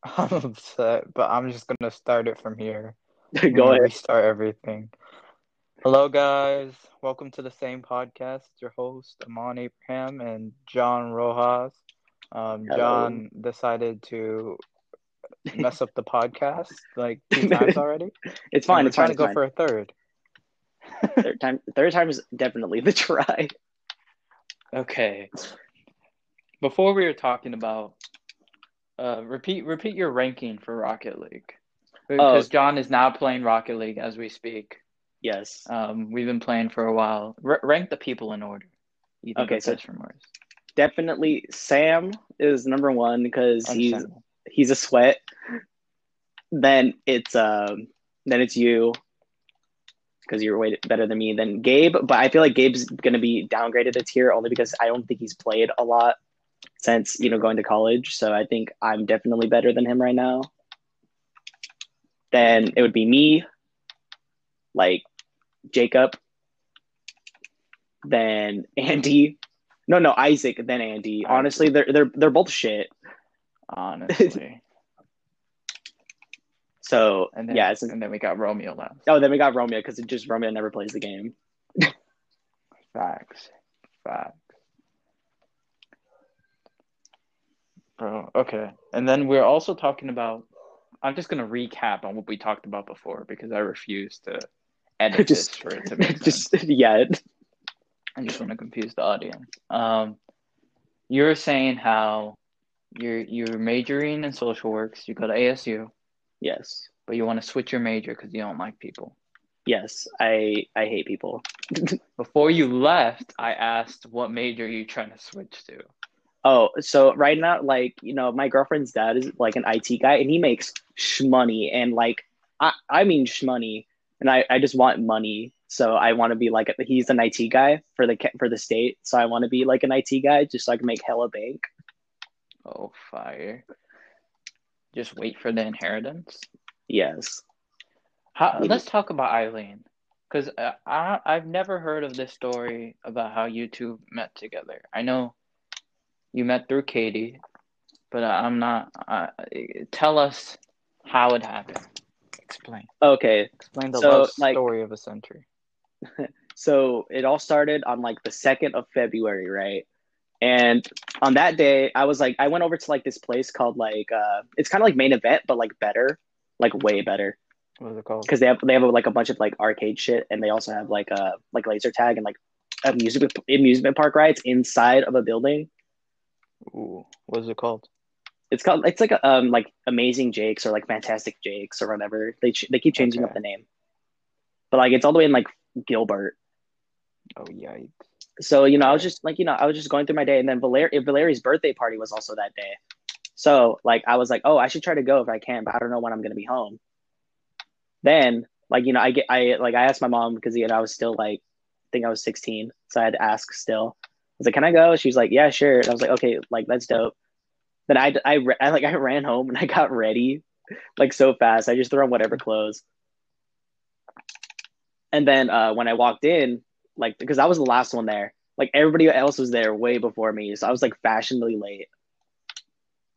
I'm upset, but I'm just gonna start it from here. Go ahead. Restart everything. Hello, guys. Welcome to the same podcast. Your host, Amon Abraham and Gian Rojas. Um, Gian decided to mess up the podcast like two times already. It's fine. It's trying fine. to go fine. for a third. Third time. Third time is definitely the try. Okay. Before we were talking about, uh, repeat repeat your ranking for Rocket League because Gian is now playing Rocket League as we speak. Yes. Um, we've been playing for a while. R- rank the people in order. You think Okay, so- from worst. Definitely Sam is number one because he's he's a sweat. Then it's um then it's you because you're way better than me. Then Gabe, but I feel like Gabe's gonna be downgraded a tier only because I don't think he's played a lot since you know going to college. So I think I'm definitely better than him right now. Then it would be me, like Jacob, then Andy. No, no, Isaac, then Andy. Honestly, they're they're they're both shit. Honestly, So and then yeah, it's, and then we got Romeo last. oh, then we got Romeo because it just Romeo never plays the game. Facts, facts. Bro, okay. And then we're also talking about. I'm just gonna recap on what we talked about before because I refuse to edit Just- this for it to make sense. just yeah, I just want to confuse the audience. Um, you're saying how you're you're majoring in social works. You go to ASU, yes, but you want to switch your major because you don't like people. yes. I I hate people. Before you left, I asked what major you trying to switch to. Oh, so right now, like you know, my girlfriend's dad is like an IT guy, and he makes shmoney, and like I I mean shmoney, and I I just want money. So I want to be like he's an IT guy for the for the state. So I want to be like an IT guy just so I can make hella bank. Oh, fire! Just wait for the inheritance. Yes. How, let's talk about Eileen, because uh, I I've never heard of this story about how you two met together. I know you met through Katie, but I'm not. Uh, tell us how it happened. Explain. Okay. Explain the So, love like- story of a century. So it all started on like the 2nd of February, right? And on that day, I was like, I went over to like this place called like, uh, it's kind of like main event, but like better, like way better. What is it called? Because they have, they have like a bunch of like arcade shit and they also have like, uh, like laser tag and like amusement, amusement park rides inside of a building. Ooh, what is it called? It's called, it's like, a, um, like Amazing Jakes or like Fantastic Jakes or whatever. They, ch- they keep changing Okay. up the name. But like, it's all the way in like Gilbert. Oh yikes! so you know i was just like you know i was just going through my day and then Valer- valeri's birthday party was also that day so like i was like oh i should try to go if i can but i don't know when i'm to be home then like you know i get i like i asked my mom because you know i was still like i think i was 16 so i had to ask still was like can i go she was like yeah sure and i was like okay like that's dope then i i, I like i ran home and i got ready like so fast i just threw on whatever clothes and then uh when i walked in like because I was the last one there. Like everybody else was there way before me, so I was like fashionably late.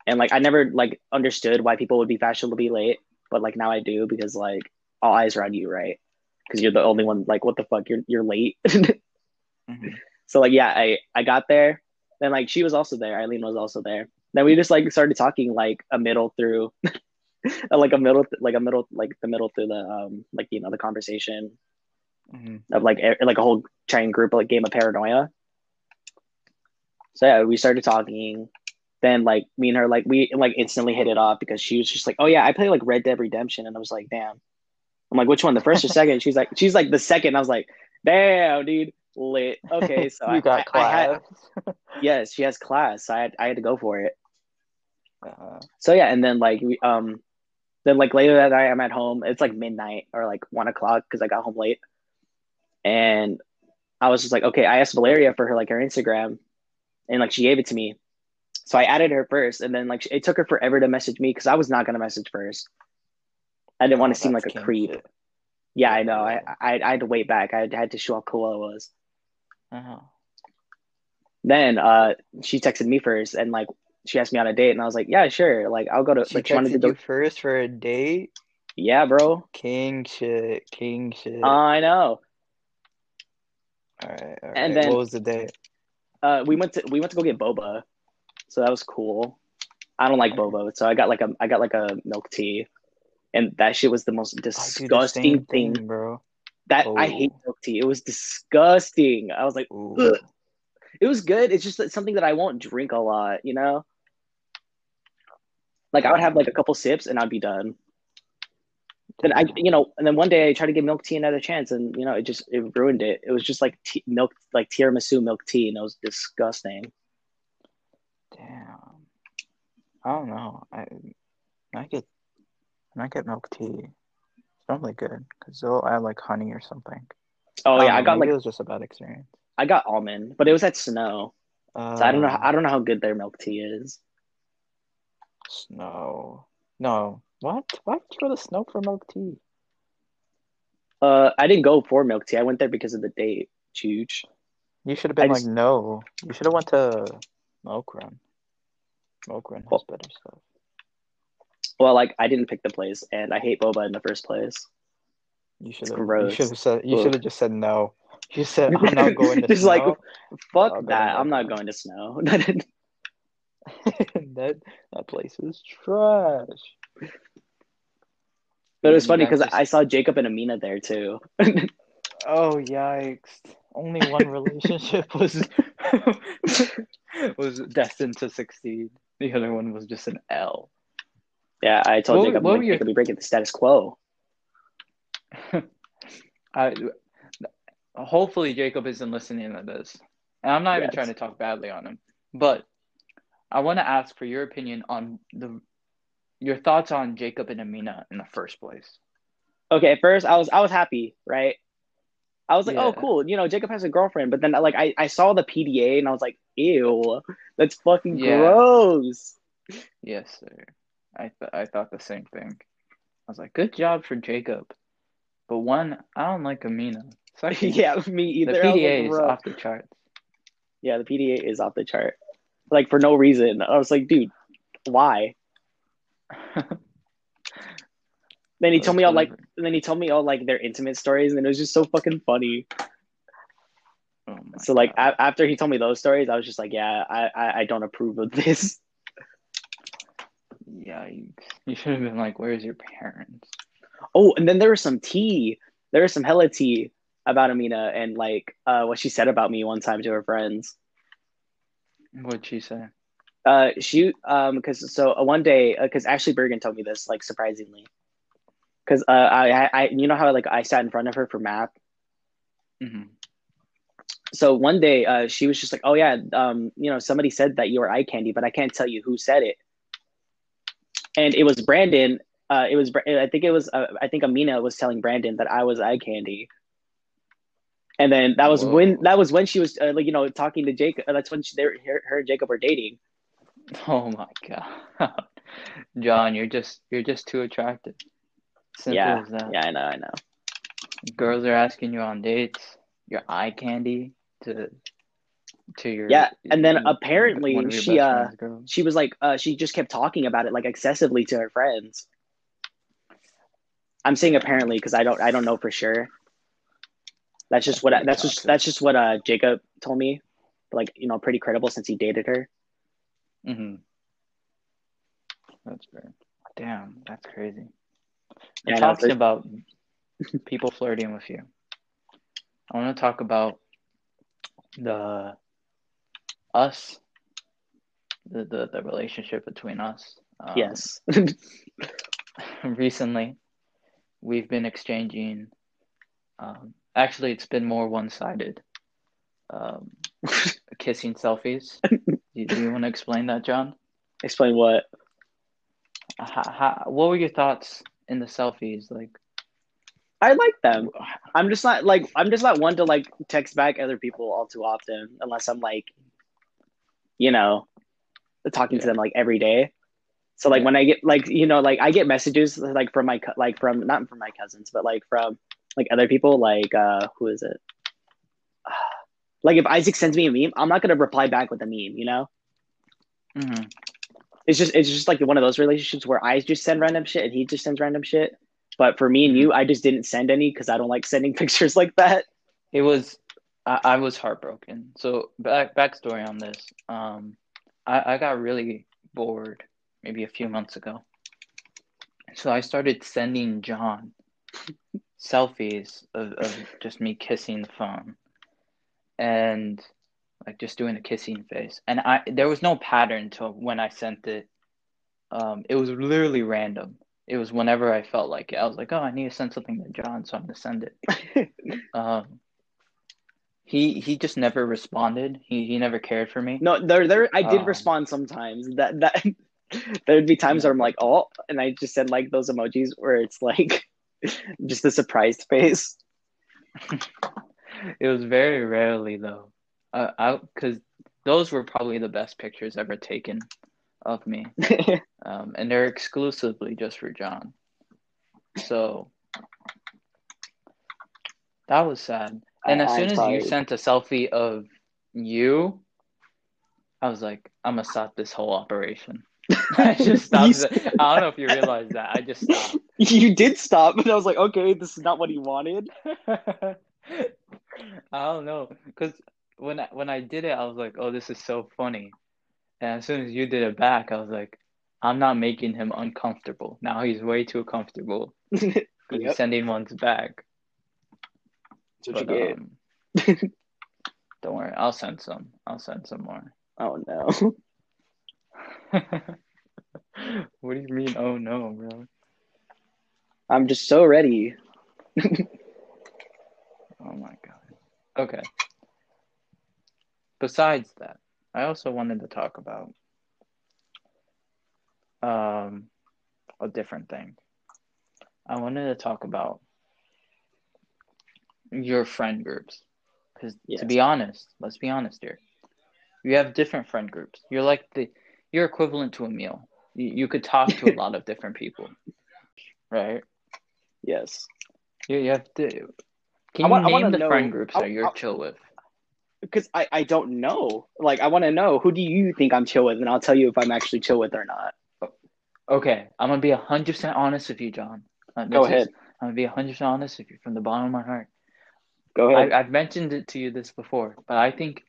And like I never like understood why people would be fashionably late, but like now I do because like all eyes are on you, right? Because you're the only one. Like what the fuck? You're you're late. Mhm. So like yeah, I I got there. Then like she was also there. Eileen was also there. Then we just like started talking like a middle through, like a middle like a middle like the middle through the um like you know the conversation Mhm. of like e- like a whole giant group like game of paranoia. So yeah, we started talking. Then like me and her like we like instantly hit it off because she was just like, "Oh yeah, I play like Red Dead Redemption," and I was like, "Damn." I'm like, "Which one? The first or second? She's like, "She's like the second. I was like, "Damn, dude, lit." Okay, so you I, got I- I had- class. yes, she has class. So I had I had to go for it. Uh, So yeah, and then like we um, then like later that night I'm at home. It's like midnight or like one o'clock because I got home late, and I was just like, okay. I asked Valeria for her like her Instagram, and like she gave it to me. So I added her first, and then like it took her forever to message me because I was not gonna message first. I didn't want oh, to seem like a creep. shit. Yeah, I know. I, I I had to wait back. I had to show how cool I was. Uh-huh. Then uh, she texted me first, and like she asked me on a date, and I was like, yeah, sure. Like I'll go to She like she wanted to texted do. you first for a date. Yeah, bro. King shit, king shit. I know. all right, all right. and then- what was the date? Uh, we went to we went to go get boba, so that was cool. I don't like boba, so I got like a I got like a milk tea, and that shit was the most I the disgusting thing. thing, bro. That I Oh. hate milk tea. It was disgusting. I was like, it was good. It's just something that I won't drink a lot, you know. Like I would have like a couple sips and I'd be done. Then I, you know, and then one day I tried to give milk tea another chance, and you know, it just it ruined it. It was just like tea, milk, like tiramisu milk tea, and it was disgusting. Damn. I don't know. I I get I get milk tea. It's normally good because they'll add like honey or something. Oh don't yeah, I got like it was just a bad experience. I got almond, but it was at Snow, Uh, so I don't know. I don't know how good their milk tea is. Snow. No. What? Why did you go to Snow for milk tea? Uh, I didn't go for milk tea. I went there because of the date. Huge. You should have I been just- like, no. You should have went to Milk Run. Milk Run has better stuff. Well, like I didn't pick the place, and I hate boba in the first place. You should have. You should have said. You should have just said no. You said I'm not going to Just Snow. like, Fuck oh, go to that. I'm not going to Snow. that that place is trash. But it was funny because I saw Jacob and Amina there too. Oh yikes! Only one relationship was was destined to succeed. The other one was just an L. yeah, I told What- Jacob, what were your- be breaking the status quo. I hopefully Jacob isn't listening to this. And I'm not even Yes. trying to talk badly on him, but I want to ask for your opinion on the your thoughts on Jacob and Amina in the first place. Okay, at first I was I was happy, right? I was like, oh, cool. You know, Jacob has a girlfriend. But then, like, I, I saw the PDA and I was like, ew, that's fucking Yeah. gross. Yes, sir. I th- I thought the same thing. I was like, good job for Jacob, but one, I don't like Amina. Second, yeah, me either. I was like, PDA is off the charts. Yeah, the PDA is off the chart. Like for no reason. I was like, dude, why? Then he told me all like and then he told me all like their intimate stories and it was just so fucking funny. Oh So like a- after he told me those stories, I was just like, yeah, I, I I don't approve of this. Yikes. You should have been like, where's your parents? Oh, and then there was some tea. There was some hella tea about Amina and like uh what she said about me one time to her friends. What'd she say? Uh she um because so uh, one day because Ashley Bergen told me this like surprisingly. Cause uh I, I I you know how like I sat in front of her for math hmm so one day uh, she was just like oh yeah um, you know somebody said that you were eye candy but i can't tell you who said it and it was brandon uh, it was i think it was uh, i think amina was telling brandon that i was eye candy and then that was Whoa. when that was when she was uh, like you know talking to jacob uh, that's when she, they were, her, her and jacob were dating Oh my God. Gian, you're just you're just too attractive. Simple yeah as that. yeah i know i know Girls are asking you on dates. Your eye candy to to your Yeah, and then apparently your she, uh, she was like uh, she just kept talking about it like excessively to her friends i'm saying apparently because i don't i don't know for sure that's just what I, that's just that's just what uh jacob told me like you know pretty credible since he dated her mm-hmm That's fair. Damn, that's crazy. Yeah, talking about people flirting with you. I want to talk about the us, the the, the relationship between us. Um, yes recently, we've been exchanging. Um, actually, it's been more one-sided. Um, kissing selfies. do, do you want to explain that, Gian? explain what How, how, what were your thoughts in the selfies? Like, i like them i'm just not like i'm just not one to like text back other people all too often unless i'm like you know talking to them like every day so like Yeah. when i get like you know like i get messages like from my co- like from not from my cousins but like from like other people like uh who is it like if isaac sends me a meme i'm not gonna reply back with a meme you know mhm. it's just it's just like one of those relationships where I just send random shit and he just sends random shit. But for me and you, I just didn't send any because I don't like sending pictures like that. It was I, I was heartbroken. So back backstory on this. Um, I, I got really bored maybe a few months ago. So I started sending Gian selfies of, of just me kissing the phone and like just doing a kissing face. And I there was no pattern to when I sent it. Um, it was literally random. It was whenever I felt like it. I was like, oh, I need to send something to Gian, so I'm gonna send it. um, he he just never responded. He he never cared for me. No, there there I did Um, respond sometimes. That that there'd be times where I'm like, oh, and I just send like those emojis where it's like just a surprised face. It was very rarely though. Uh, I because those were probably the best pictures ever taken of me. Um, and they're exclusively just for Gian. So that was sad. And I- as soon as you sent a selfie of you, I was like, I'm gonna stop this whole operation. I just stopped. I don't know if you realize that. I just stopped. you did stop, and I was like, okay, this is not what he wanted. I don't know, because when I, when I did it, I was like, "Oh, this is so funny," and as soon as you did it back, I was like, "I'm not making him uncomfortable. Now he's way too comfortable because he's sending ones back." That's what But you get. um, don't worry, I'll send some. I'll send some more. Oh no. what do you mean? Oh no, bro. I'm just so ready. Oh my god. Okay. Besides that, I also wanted to talk about um a different thing. I wanted to talk about your friend groups. Because Yes. to be honest, let's be honest here. You have different friend groups. You're like the you're equivalent to a meal. You, you could talk to a lot of different people. Right? Yes. You, you have to Can I you want- I name wanna the know- friend groups I- that you're I- chill with? Because I, I don't know. Like I want to know who do you think I'm chill with, and I'll tell you if I'm actually chill with or not. Okay, I'm gonna be hundred percent honest with you, Gian. Uh, Go this is- ahead. I'm gonna be hundred percent honest with you from the bottom of my heart. Go ahead. I, I've mentioned it to you this before, but I think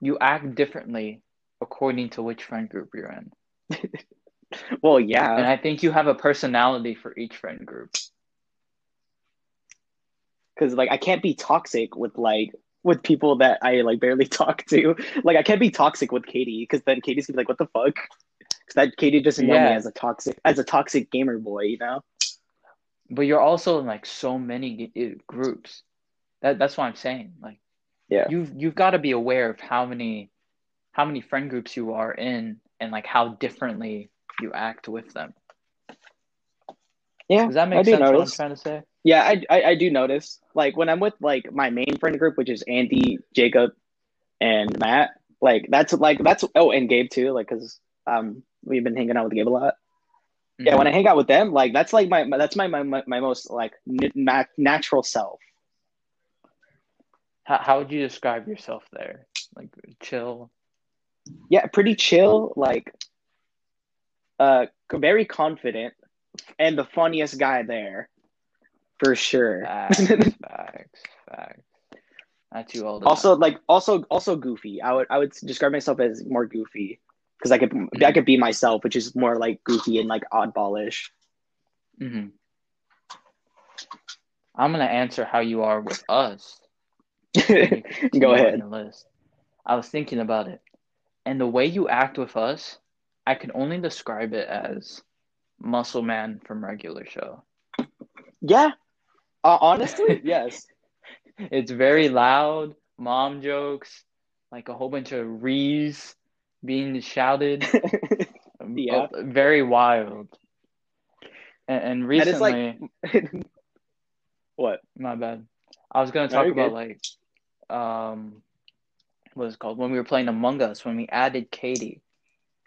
you act differently according to which friend group you're in, well, yeah. and. I think you have a personality for each friend group. Because like I can't be toxic with like with people that I like barely talk to. Like I can't be toxic with Katie because then Katie's gonna be like, "What the fuck?" Because that Katie doesn't know me as a toxic as a toxic gamer boy. You know. But you're also in like so many g- uh, groups. That that's what I'm saying. Like, Yeah. you've you've got to be aware of how many how many friend groups you are in, and like how differently you act with them. Yeah. Does that make do sense? What I'm trying to say? Yeah, I, I I do notice. Like when I'm with like my main friend group, which is Andy, Jacob, and Matt. Like that's like that's oh, and Gabe too. Like because um we've been hanging out with Gabe a lot. Yeah, when I hang out with them, like that's like my that's my my, my, my most like n- natural self. How, how would you describe yourself there? Like chill. Yeah, pretty chill. Like uh, very confident, and the funniest guy there, for sure. Facts, facts, facts. You all the also time. like also also goofy i would i would describe myself as more goofy because i could i could be myself which is more like goofy and like oddballish Mm-hmm. I'm gonna answer how you are with us. You can continue go ahead list. I was thinking about it, and the way you act with us, I can only describe it as muscle man from regular show. yeah uh, honestly yes It's very loud, mom jokes, like a whole bunch of rees being shouted. Yeah. Uh, very wild. And, and recently, like- what my bad. I was gonna talk you're about like, um, what it called when we were playing Among Us when we added Katie.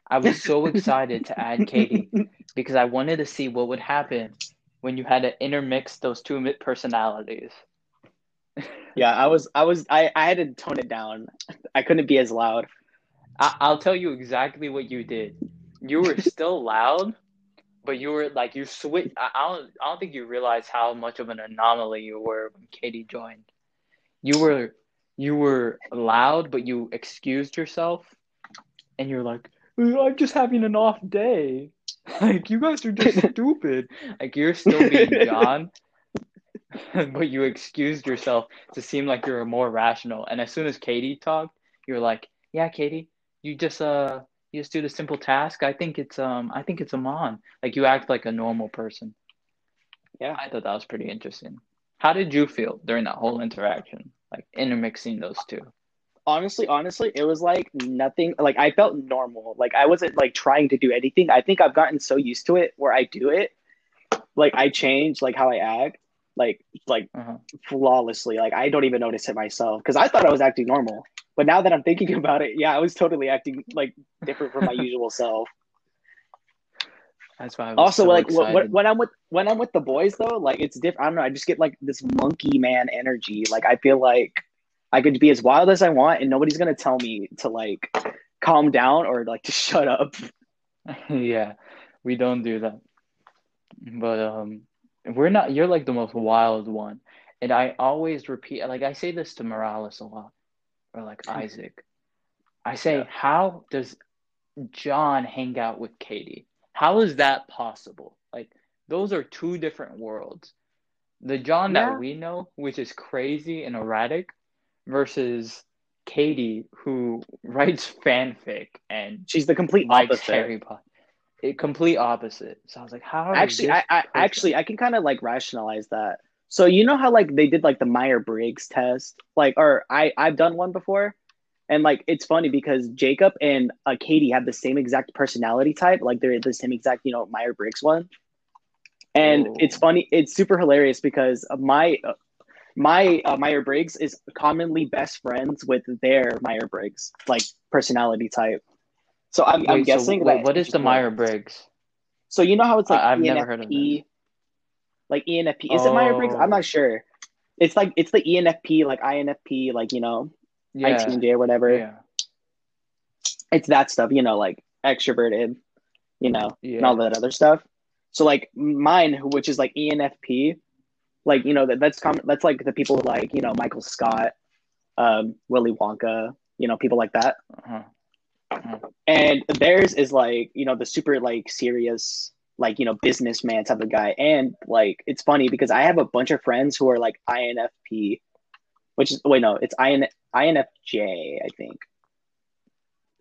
I was so excited to add Katie because I wanted to see what would happen when you had to intermix those two personalities. yeah i was i was I, I had to tone it down i couldn't be as loud I- I'll tell you exactly what you did. you were still loud, but you were like you switch. I, I don't. I don't think you realized how much of an anomaly you were when Katie joined. You were you were loud, but you excused yourself, and you're like, I'm just having an off day. Like you guys are just stupid. Like you're still being Gian, but you excused yourself to seem like you're more rational. And as soon as Katie talked, you're like, "Yeah, Katie, you just uh, you just do the simple task. I think it's um, I think it's Amon. Like you act like a normal person." Yeah. I thought that was pretty interesting. How did you feel during that whole interaction, like intermixing those two? honestly, honestly, it was like nothing. Like I felt normal. Like I wasn't like trying to do anything. I think I've gotten so used to it where I do it. Like I change like how I act, like like Uh-huh. flawlessly. Like I don't even notice it myself because I thought I was acting normal. But now that I'm thinking about it, yeah, I was totally acting like different from my usual self. That's why. I was Also, so like excited. when I'm with when I'm with the boys though, like it's different. I don't know. I just get like this monkey man energy. Like I feel like I could be as wild as I want, and nobody's gonna tell me to like calm down or like to shut up. yeah, we don't do that. But um, we're not. You're like the most wild one, and I always repeat. Like I say this to Morales a lot, or like Isaac. I say, Yeah. how does Gian hang out with Katie? How is that possible? Like those are two different worlds. The Gian Yeah. that we know, which is crazy and erratic, versus Katie, who writes fanfic and She's the complete opposite. Harry Potter. It complete opposite. So I was like, how? Actually, I, I actually I can kind of like rationalize that. So you know how like they did like the Meyer Briggs test, like or I I've done one before, and like it's funny because Jacob and uh, Katie have the same exact personality type, like they're the same exact you know Meyer Briggs one, and Oh. it's funny, it's super hilarious because my uh, my uh, Meyer Briggs is commonly best friends with their Meyer Briggs like personality type. So I'm, I'm Wait, so guessing wait, that what is the Meyer Briggs? so you know how it's like I- I've ENFP, never heard of that. like ENFP. Is it Meyer Briggs? Oh. I'm not sure. It's like it's the ENFP, like INFP, like you know, Yeah, ITJ or whatever. yeah, It's that stuff, you know, like extroverted, you know, yeah. and all that other stuff. So like mine, which is like ENFP, like you know that that's common. That's like the people like you know Michael Scott, um, Willy Wonka, you know, people like that. Uh-huh. and theirs is like you know the super like serious like you know businessman type of guy and like it's funny because i have a bunch of friends who are like infp which is wait no it's IN, infj i think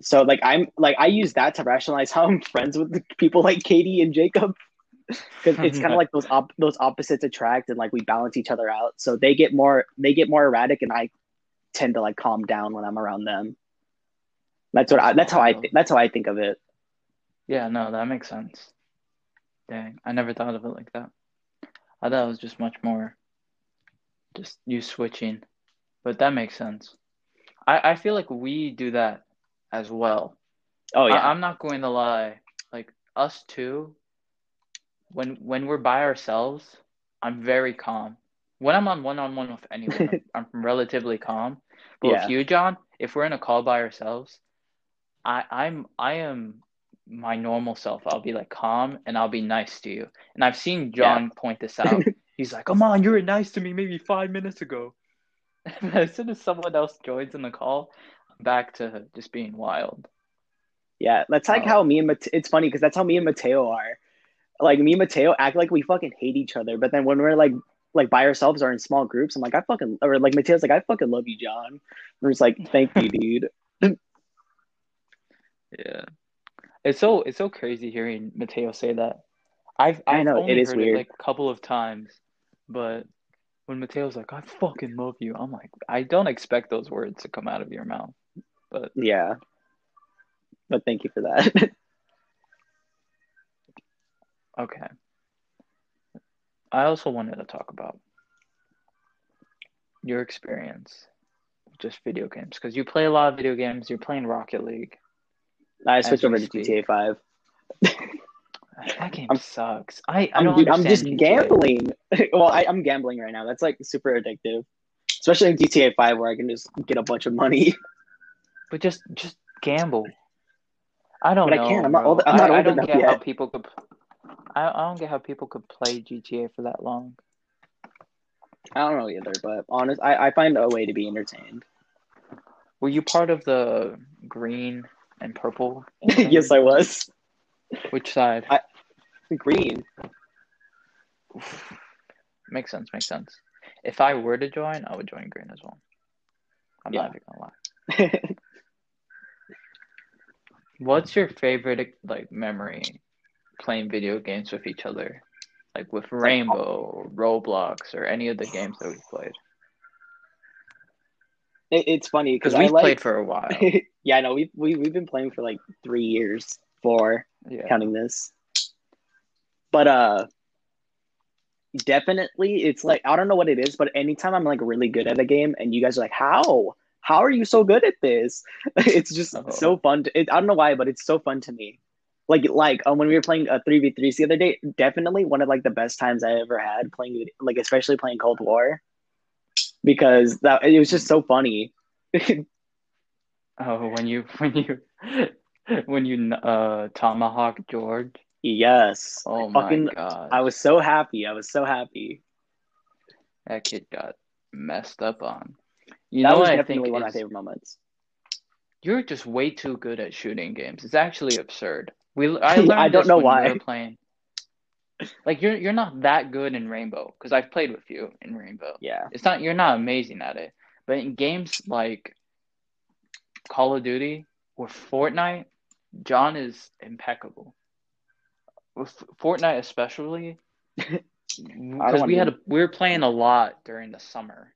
so like i'm like i use that to rationalize how i'm friends with people like katie and jacob because it's kind of like those op- those opposites attract and like we balance each other out so they get more they get more erratic and i tend to like calm down when i'm around them that's what I, that's how I th- that's how I think of it. Yeah, no, that makes sense. Dang, I never thought of it like that. I thought it was just much more just you switching. But that makes sense. I, I feel like we do that as well. Oh yeah, I, I'm not going to lie. Like us two, when when we're by ourselves, I'm very calm. When I'm on one on one with anyone, I'm, I'm relatively calm. But Yeah. with you, Gian, if we're in a call by ourselves, I I'm I am my normal self. I'll be like calm and I'll be nice to you. And I've seen Gian point this out. He's like, "Come on, you were nice to me maybe five minutes ago." As soon as someone else joins in the call, I'm back to just being wild. yeah. That's like Oh. how me and Mate- it's funny because that's how me and Mateo are. Like me and Mateo act like we fucking hate each other, but then when we're like like by ourselves or in small groups, I'm like I fucking or like Mateo's like I fucking love you, Gian. We're just like thank you, dude. Yeah. It's so it's so crazy hearing Mateo say that. I've I I've know, it is weird. it like a couple of times, but when Mateo's like, "I fucking love you," I'm like, I don't expect those words to come out of your mouth. But Yeah, but thank you for that. okay. I also wanted to talk about your experience with just video games because you play a lot of video games. You're playing Rocket League. I switched over to. GTA Five. That game I'm- sucks. I I I'm, don't dude, I'm just GTA. gambling. well, I, I'm gambling right now. That's like super addictive, especially in GTA Five where I can just get a bunch of money. But just just gamble. I don't But I can't. I'm not old- I'm not I, I don't get how people could. I, I don't get how people could play GTA for that long. I don't know either, but honest, I, I find a way to be entertained. Were you part of the green and purple? yes, I was. Which side? I- Green. Makes sense. Makes sense. If I were to join, I would join green as well. I'm Yeah. not even gonna lie. What's your favorite like memory playing video games with each other? Like with Rainbow, Roblox, or any of the games that we've played? It, it's funny Because we've like. played for a while. yeah, I know. We've we, we've been playing for like three years, four, Yeah. counting this. But uh, definitely, it's like I don't know what it is, but anytime I'm like really good at a game, and you guys are like, "How? How are you so good at this?" it's just Oh. so fun. To, it, I don't know why, but it's so fun to me. Like like um, when we were playing a three v threes the other day, definitely one of like the best times I ever had playing like especially playing Cold War because that it was just so funny. Oh, when you when you when you uh tomahawk George. Yes, Oh my fucking- god. I was so happy. I was so happy. That kid got messed up on. You that know was what I definitely think one of my favorite moments. You're just way too good at shooting games. It's actually absurd. We I learned I don't know we why. were playing. Like you're you're not that good in Rainbow because I've played with you in Rainbow. Yeah. It's not you're not amazing at it, but in games like Call of Duty or Fortnite, Gian is impeccable. With Fortnite especially, because we had a, we were playing a lot during the summer.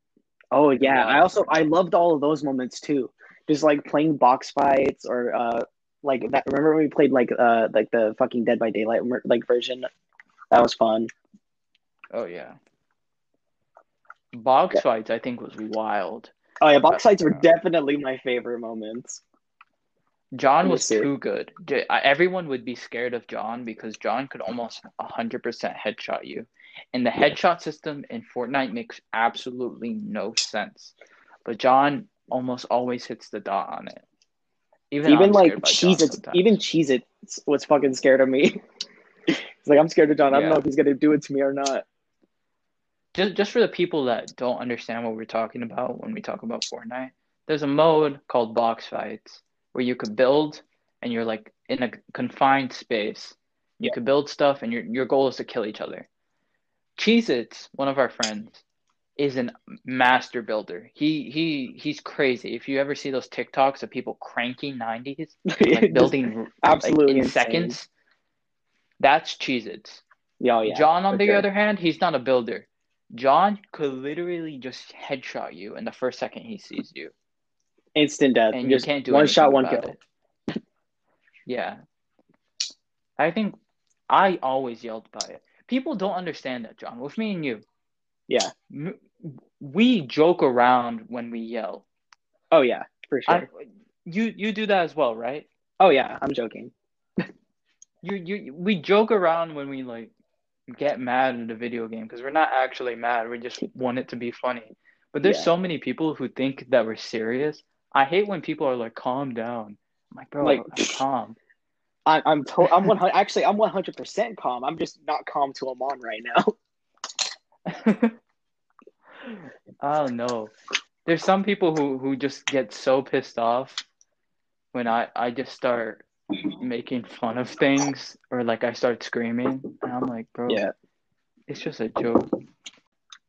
Oh yeah. Yeah. I also I loved all of those moments too. Just like playing box fights or uh like that. Remember when we played like uh like the fucking Dead by Daylight like version? That was fun. Oh yeah. Box fights I think was wild. Oh yeah, box fights were definitely my favorite moments. Gian was sir. too good. Everyone would be scared of Gian because Gian could almost 100% headshot you. And the headshot system in Fortnite makes absolutely no sense. But Gian almost always hits the dot on it. Even, even like scared Cheez It, even Cheez It was fucking scared of me. It's like I'm scared of Gian. I don't Yeah. know if he's gonna do it to me or not. just just for the people that don't understand what we're talking about when we talk about Fortnite, there's a mode called box fights where you could build and you're like in a confined space. You Yeah. could build stuff and your your goal is to kill each other. Cheez Its, one of our friends, is an master builder. He he he's crazy. If you ever see those TikToks of people cranking 90s, like building like, absolutely in insane. seconds, that's Cheez Its. Yeah, oh, yeah. Gian, on the sure. other hand, he's not a builder. Gian could literally just headshot you in the first second he sees you, instant death. and you can't do one shot, one kill. it. Yeah, I think I always yelled by it. People don't understand that, Gian. With me and you, Yeah. we joke around when we yell. Oh yeah, for sure. I, you you do that as well, right? Oh yeah, I'm joking. You you we joke around when we like get mad at a video game because we're not actually mad. We just want it to be funny. But there's Yeah. so many people who think that we're serious. I hate when people are like, "Calm down." I'm like, bro, Like- I'm calm. I, I'm to- I'm one hundred. Actually, I'm one hundred percent calm. I'm just not calm to I'm on right now. I don't know. There's some people who who just get so pissed off when I I just start making fun of things or like I start screaming and I'm like, bro, Yeah. it's just a joke.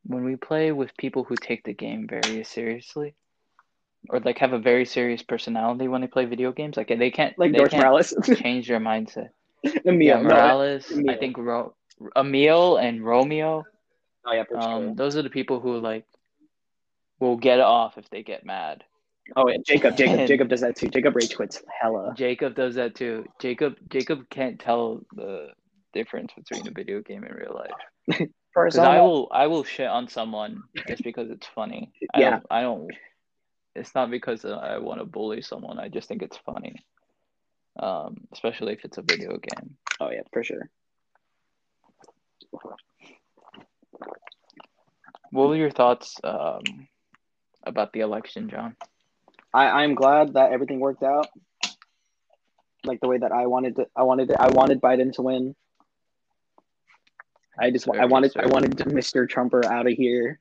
When we play with people who take the game very seriously, or like have a very serious personality when they play video games, like they can't Like they North can't Morales, change their mindset. Emil. yeah, no, Morales, I think Ro- Emil and Romeo. oh yeah, for Um, sure. those are the people who like will get off if they get mad. Oh yeah, Jacob. Jacob. and- Jacob does that too. Jacob rage quits hella. Jacob does that too. Jacob Jacob can't tell the difference between a video game and real life. For Because I will I will shit on someone just because it's funny. I Yeah. don't I don't. It's not because I want to bully someone. I just think it's funny. Um, especially if it's a video game. oh yeah, for sure. What were your thoughts um, about the election, Gian? I I'm glad that everything worked out. like the way that I wanted to. I wanted to, I wanted Biden to win. I just Sir, I wanted yes, I wanted Mr. Trumper out of here.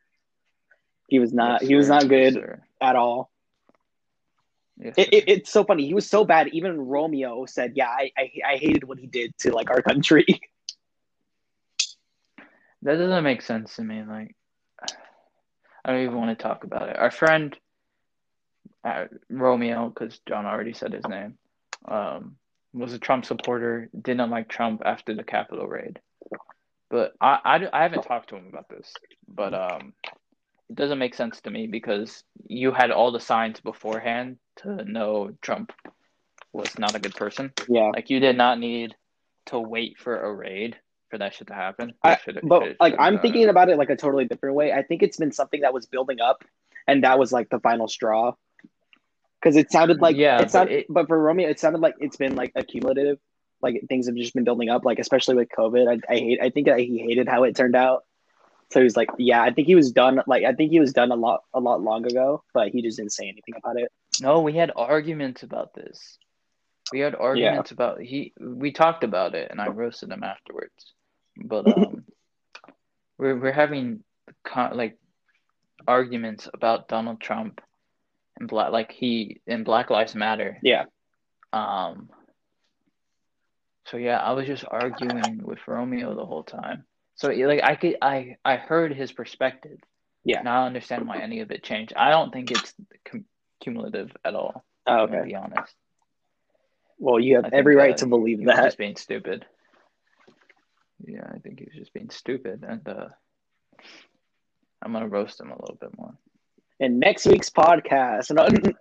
He was not Yes, he was sir. not good sir. At all. It, it, it's so funny. He was so bad. Even Romeo said, "Yeah, I, I I hated what he did to like our country." That doesn't make sense to me. Like, I don't even want to talk about it. Our friend uh, Romeo, because Gian already said his name, um, was a Trump supporter. Didn't like Trump after the Capitol raid. But I, I, I haven't talked to him about this. But um, it doesn't make sense to me because you had all the signs beforehand to know Trump was not a good person. yeah, Like, you did not need to wait for a raid for that shit to happen. I- but like I'm thinking about it like a totally different way. I think it's been something that was building up, and that was like the final straw. Because it sounded like Yeah, it but sounded, it- but for Romeo, it sounded like it's been like accumulative. Like things have just been building up. Like especially with COVID, I, I hate. I think that he hated how it turned out. So he was like, yeah, I think he was done. Like I think he was done a lot, a lot long ago, but he just didn't say anything about it. No, we had arguments about this. We had arguments about he. We talked about it, and I roasted him afterwards. But um, we're we're having con- like arguments about Donald Trump and black like he and Black Lives Matter. Yeah, Um. So yeah, I was just arguing with Romeo the whole time. So like I could I I heard his perspective. Yeah. Now I understand why any of it changed. I don't think it's cum- cumulative at all. oh, okay. gonna be honest. Well, you have every right uh, to believe that. just being stupid. Yeah, I think he was just being stupid, and uh, I'm gonna roast him a little bit more. In next week's podcast,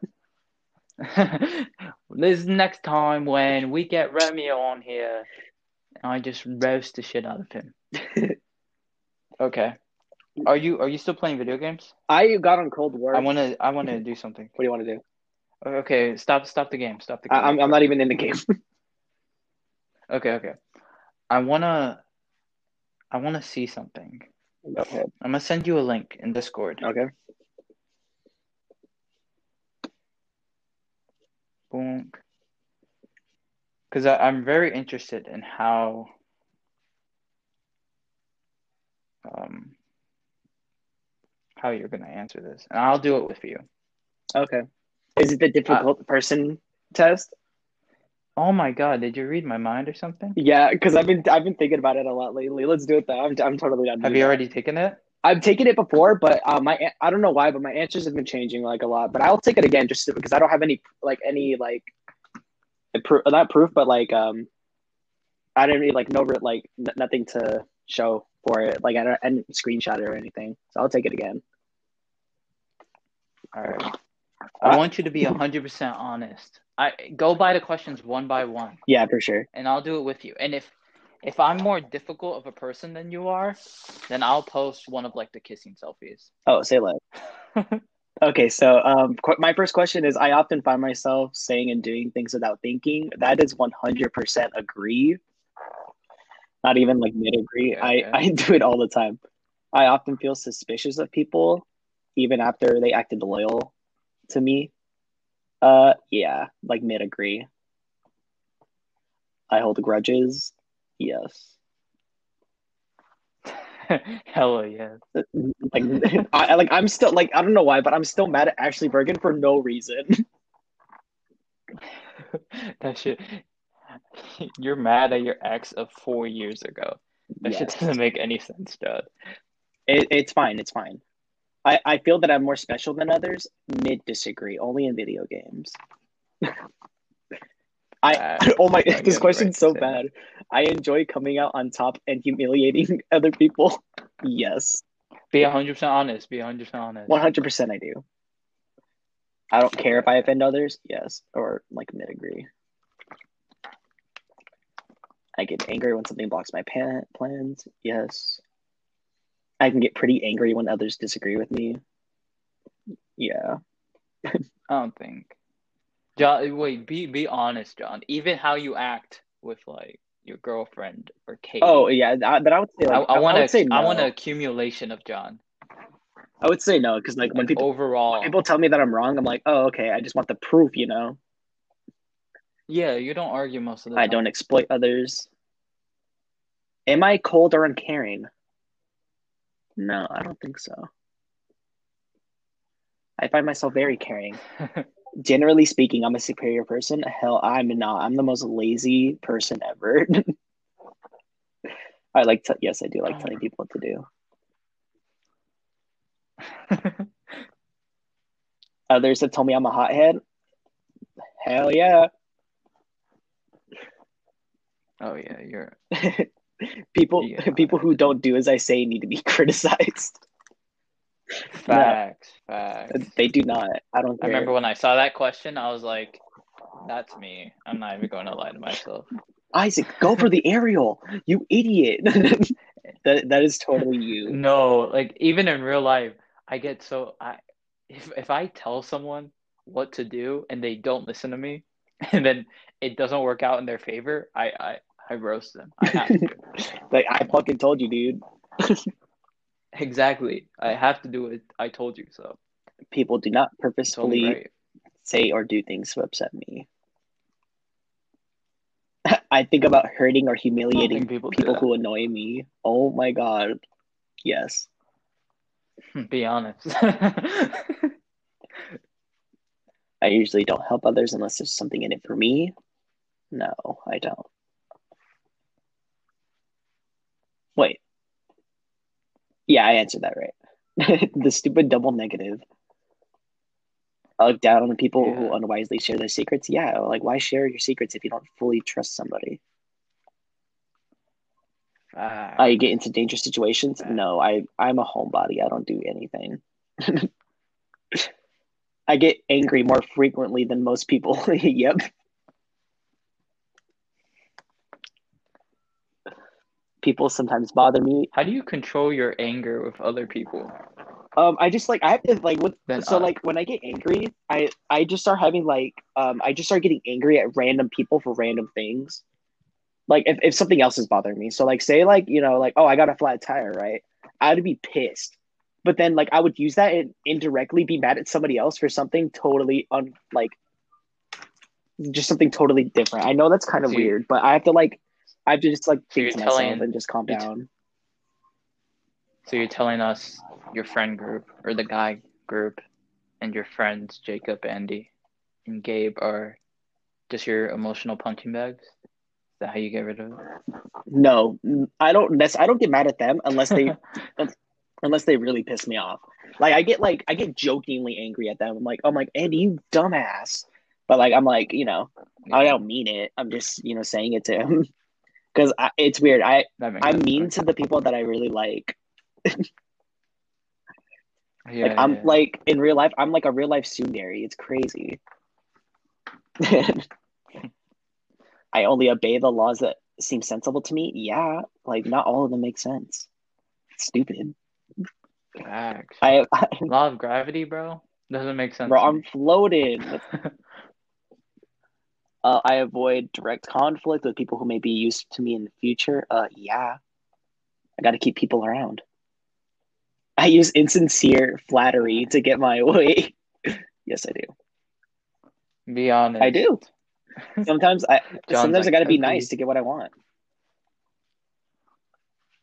this is next time when we get Romeo on here, I just roast the shit out of him. okay. Are you are you still playing video games? I got on Cold War. I wanna I wanna do something. What do you want to do? Okay, stop stop the game. Stop the game. I, I'm I'm not even in the game. Okay, okay. I wanna I wanna see something. okay. I'm gonna send you a link in Discord. Okay. Boom. Because I'm very interested in how um how you're gonna answer this, and I'll do it with you. Okay. Is it the difficult person test? Oh my God! Did you read my mind or something? Yeah, because I've been I've been thinking about it a lot lately. Let's do it though. I'm I'm totally down. Have do you that. already taken it? I've taken it before, but uh, my I don't know why, but my answers have been changing like a lot. But I'll take it again just because I don't have any like any like proof, not proof, but like um, I didn't really like no like n- nothing to show for it. Like I don't I didn't screenshot it or anything, so I'll take it again. All right. I want you to be hundred percent honest. I go by the questions one by one. Yeah, for sure. and I'll do it with you. And if if I'm more difficult of a person than you are, then I'll post one of like the kissing selfies. Oh, say less. Okay, so um, qu- my first question is: I often find myself saying and doing things without thinking. That is one hundred percent agree. Not even like mid agree. I I do it all the time. I often feel suspicious of people, even after they acted loyal to me. Uh, yeah, like mid agree. I hold grudges. Yes. Hella yeah. Like I- like I'm still like I don't know why, but I'm still mad at Ashley Bergen for no reason. that shit. You're mad at your ex of four years ago. That shit doesn't make any sense, dude. It, it's fine. It's fine. I, I feel that I'm more special than others. Mid disagree. Only in video games. I oh my this question's right so bad. I enjoy coming out on top and humiliating other people. Yes, Be hundred percent honest. Be hundred percent honest. one hundred percent. I do. I don't care if I offend others. Yes, or like mid agree. I get angry when something blocks my pa- plans. Yes. I can get pretty angry when others disagree with me. Yeah. I don't think. Gian, wait. Be be honest, Gian. Even how you act with like your girlfriend or Kate. Oh yeah, that, but I would say I, like, I want to. say no. I want an accumulation of Gian. I would say no because like when people overall, people tell me that I'm wrong, I'm like, oh okay, I just want the proof, you know. Yeah, you don't argue most of the I time. don't exploit others. Am I cold or uncaring? No, I don't think so. I find myself very caring. Generally speaking, I'm a superior person. Hell, I'm not. I'm the most lazy person ever. I like to, yes, I do like telling oh. people what to do. Others have told me I'm a hothead. Hell yeah. Oh yeah, you're people Yeah. people who don't do as I say need to be criticized. facts, facts. They do not. I don't I remember when I saw that question, I was like, "That's me." I'm not even going to lie to myself. Isaac, go for the aerial. You idiot. that that is totally you. No, like even in real life, I get so I if if I tell someone what to do and they don't listen to me, and then it doesn't work out in their favor, I I, I roast them. I have to. Like I fucking told you, dude. exactly. I have to do it. I told you so. People do not You told me purposefully right. say or do things to upset me. I think about hurting or humiliating people people who annoy me. Oh my god. Yes. Be honest. I usually don't help others unless there's something in it for me. No, I don't. Wait. Yeah, I answered that right. the stupid double negative. I look down on the people who unwisely share their secrets. Yeah, like why share your secrets if you don't fully trust somebody? Facts. I get into dangerous situations. Fact. No, I I'm a homebody. I don't do anything. I get angry more frequently than most people. yep. People sometimes bother me. How do you control your anger with other people? Um, I just like I have to like with Then so uh, like when I get angry, I I just start having like um I just start getting angry at random people for random things. Like if, if something else is bothering me. So like say like, you know, like, oh I got a flat tire, right? I'd be pissed. But then like I would use that and indirectly be mad at somebody else for something totally un like just something totally different. I know that's kind of weird, but I have to like I have to just like So you're myself telling- and just calm you're t- down. So you're telling us your friend group or the guy group and your friends Jacob, Andy, and Gabe are just your emotional punching bags? Is that how you get rid of it? No, I don't. I don't get mad at them unless they, unless they really piss me off. Like I get like I get jokingly angry at them. I'm like, oh, I'm like, Andy, you dumbass. But like I'm like, you know, I don't mean it. I'm just you know saying it to him because it's weird. I I'm sense. mean to the people that I really like. Yeah, like I'm yeah. like in real life, I'm like a real life tsundere. It's crazy. I only obey the laws that seem sensible to me. Yeah, like not all of them make sense. Stupid. Facts. I, I Law of gravity, bro, doesn't make sense. bro, I'm me. Uh, I avoid direct conflict with people who may be useful to me in the future. Uh, yeah, I got to keep people around. I use insincere flattery to get my way. yes, I do. Be honest. I do. Sometimes I sometimes I got to be nice to get what I want.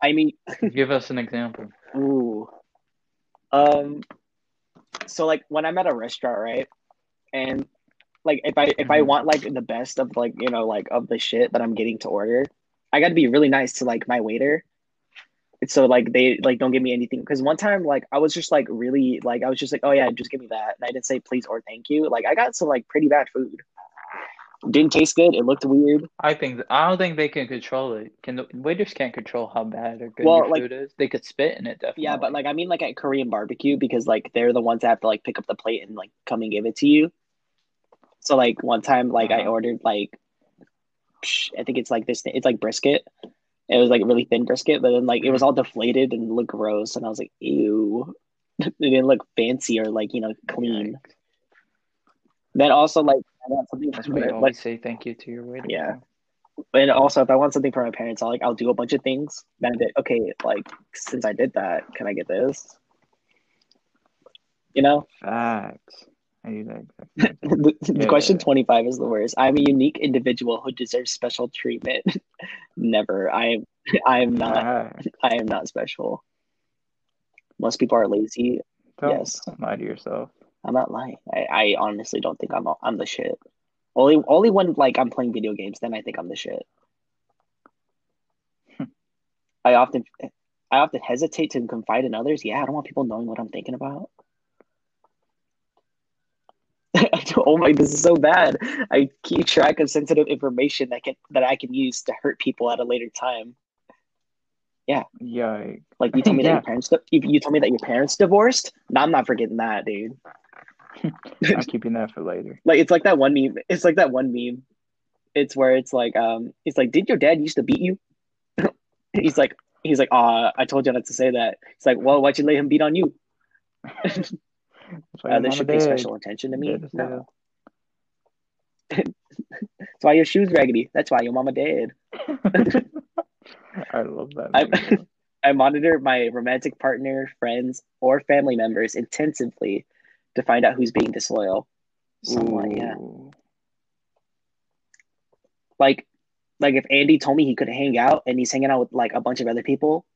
I mean, Give us an example. Ooh. Um so like when I'm at a restaurant, right? And like if I if I Mhm. want like the best of like, you know, like of the shit that I'm getting to order, I got to be really nice to like my waiter. So like they like don't give me anything because one time like I was just like really like I was just like, "Oh yeah, just give me that." And I didn't say please or thank you. Like I got some like pretty bad food. Didn't taste good. It looked weird. I think I don't think they can control it. Can the waiters can't control how bad or good Well, your like- food is? They could spit in it definitely. Yeah, but like I mean like at Korean barbecue because like they're the ones that have to like pick up the plate and like come and give it to you. So like one time like I Uh-huh. ordered like I think it's like this it's like brisket. It was like really thin brisket, but then like it Mm-hmm. was all deflated and looked gross and I was like, ew. it didn't look fancy or like, you know, clean. Yikes. Then also like I want something That's for why you my- always say thank you to your waiter. Yeah. and also if I want something for my parents, I'll like I'll do a bunch of things. Then I'll okay, like since I did that, can I get this? You know? Facts. I use that exact the, the question yeah. 25 is the worst. I'm a unique individual who deserves special treatment. Never. I I am not I am not special. Most people are lazy. don't, Yes. lie to yourself. I'm not lying. I, I honestly don't think I'm I'm the shit. Only only when like I'm playing video games, then I think I'm the shit. Hmm. I often I often hesitate to confide in others. Yeah, I don't want people knowing what I'm thinking about. oh my, this is so bad. I keep track of sensitive information that can that I can use to hurt people at a later time. Yeah. Yikes. Like you told me that your parents you, you told me that your parents divorced. No, I'm not forgetting that, dude. I'm keeping that for later. Like it's like that one meme. It's like that one meme. It's where it's like um it's like, did your dad used to beat you? he's like he's like, uh, I told you not to say that. It's like, well, why'd you let him beat on you? Uh, your there mama should be did. special attention to me. No. That's why your shoes raggedy. That's why your mama did. I love that. I. I monitor my romantic partner, friends, or family members intensively to find out who's being disloyal. Somewhat, yeah. Like, like if Andy told me he could hang out and he's hanging out with like a bunch of other people,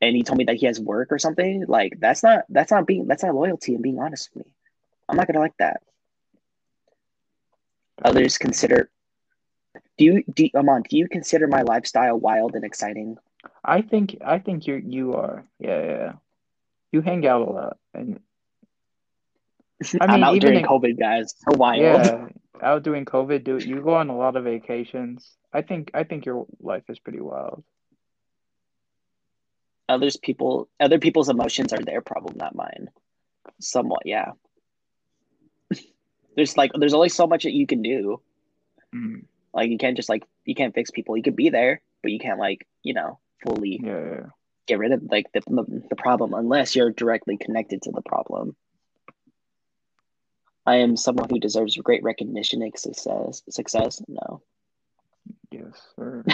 and he told me that he has work or something, like that's not that's not being that's not loyalty and being honest with me. I'm not gonna like that. Others consider. Do you do Amon? Do you consider my lifestyle wild and exciting? I think I think you you are. Yeah, yeah. You hang out a lot, and I I'm mean, out even during in- COVID, guys. So wild. yeah, out doing COVID, do you go on a lot of vacations? I think I think your life is pretty wild. Others people, other people's emotions are their problem, not mine. Somewhat, yeah. there's like there's only so much that you can do. Mm, Like you can't just like you can't fix people. You can be there, but you can't like you know fully yeah, yeah. get rid of like the the, the problem unless you're directly connected to the problem. I am someone who deserves great recognition and success. Success? No. Yes, sir.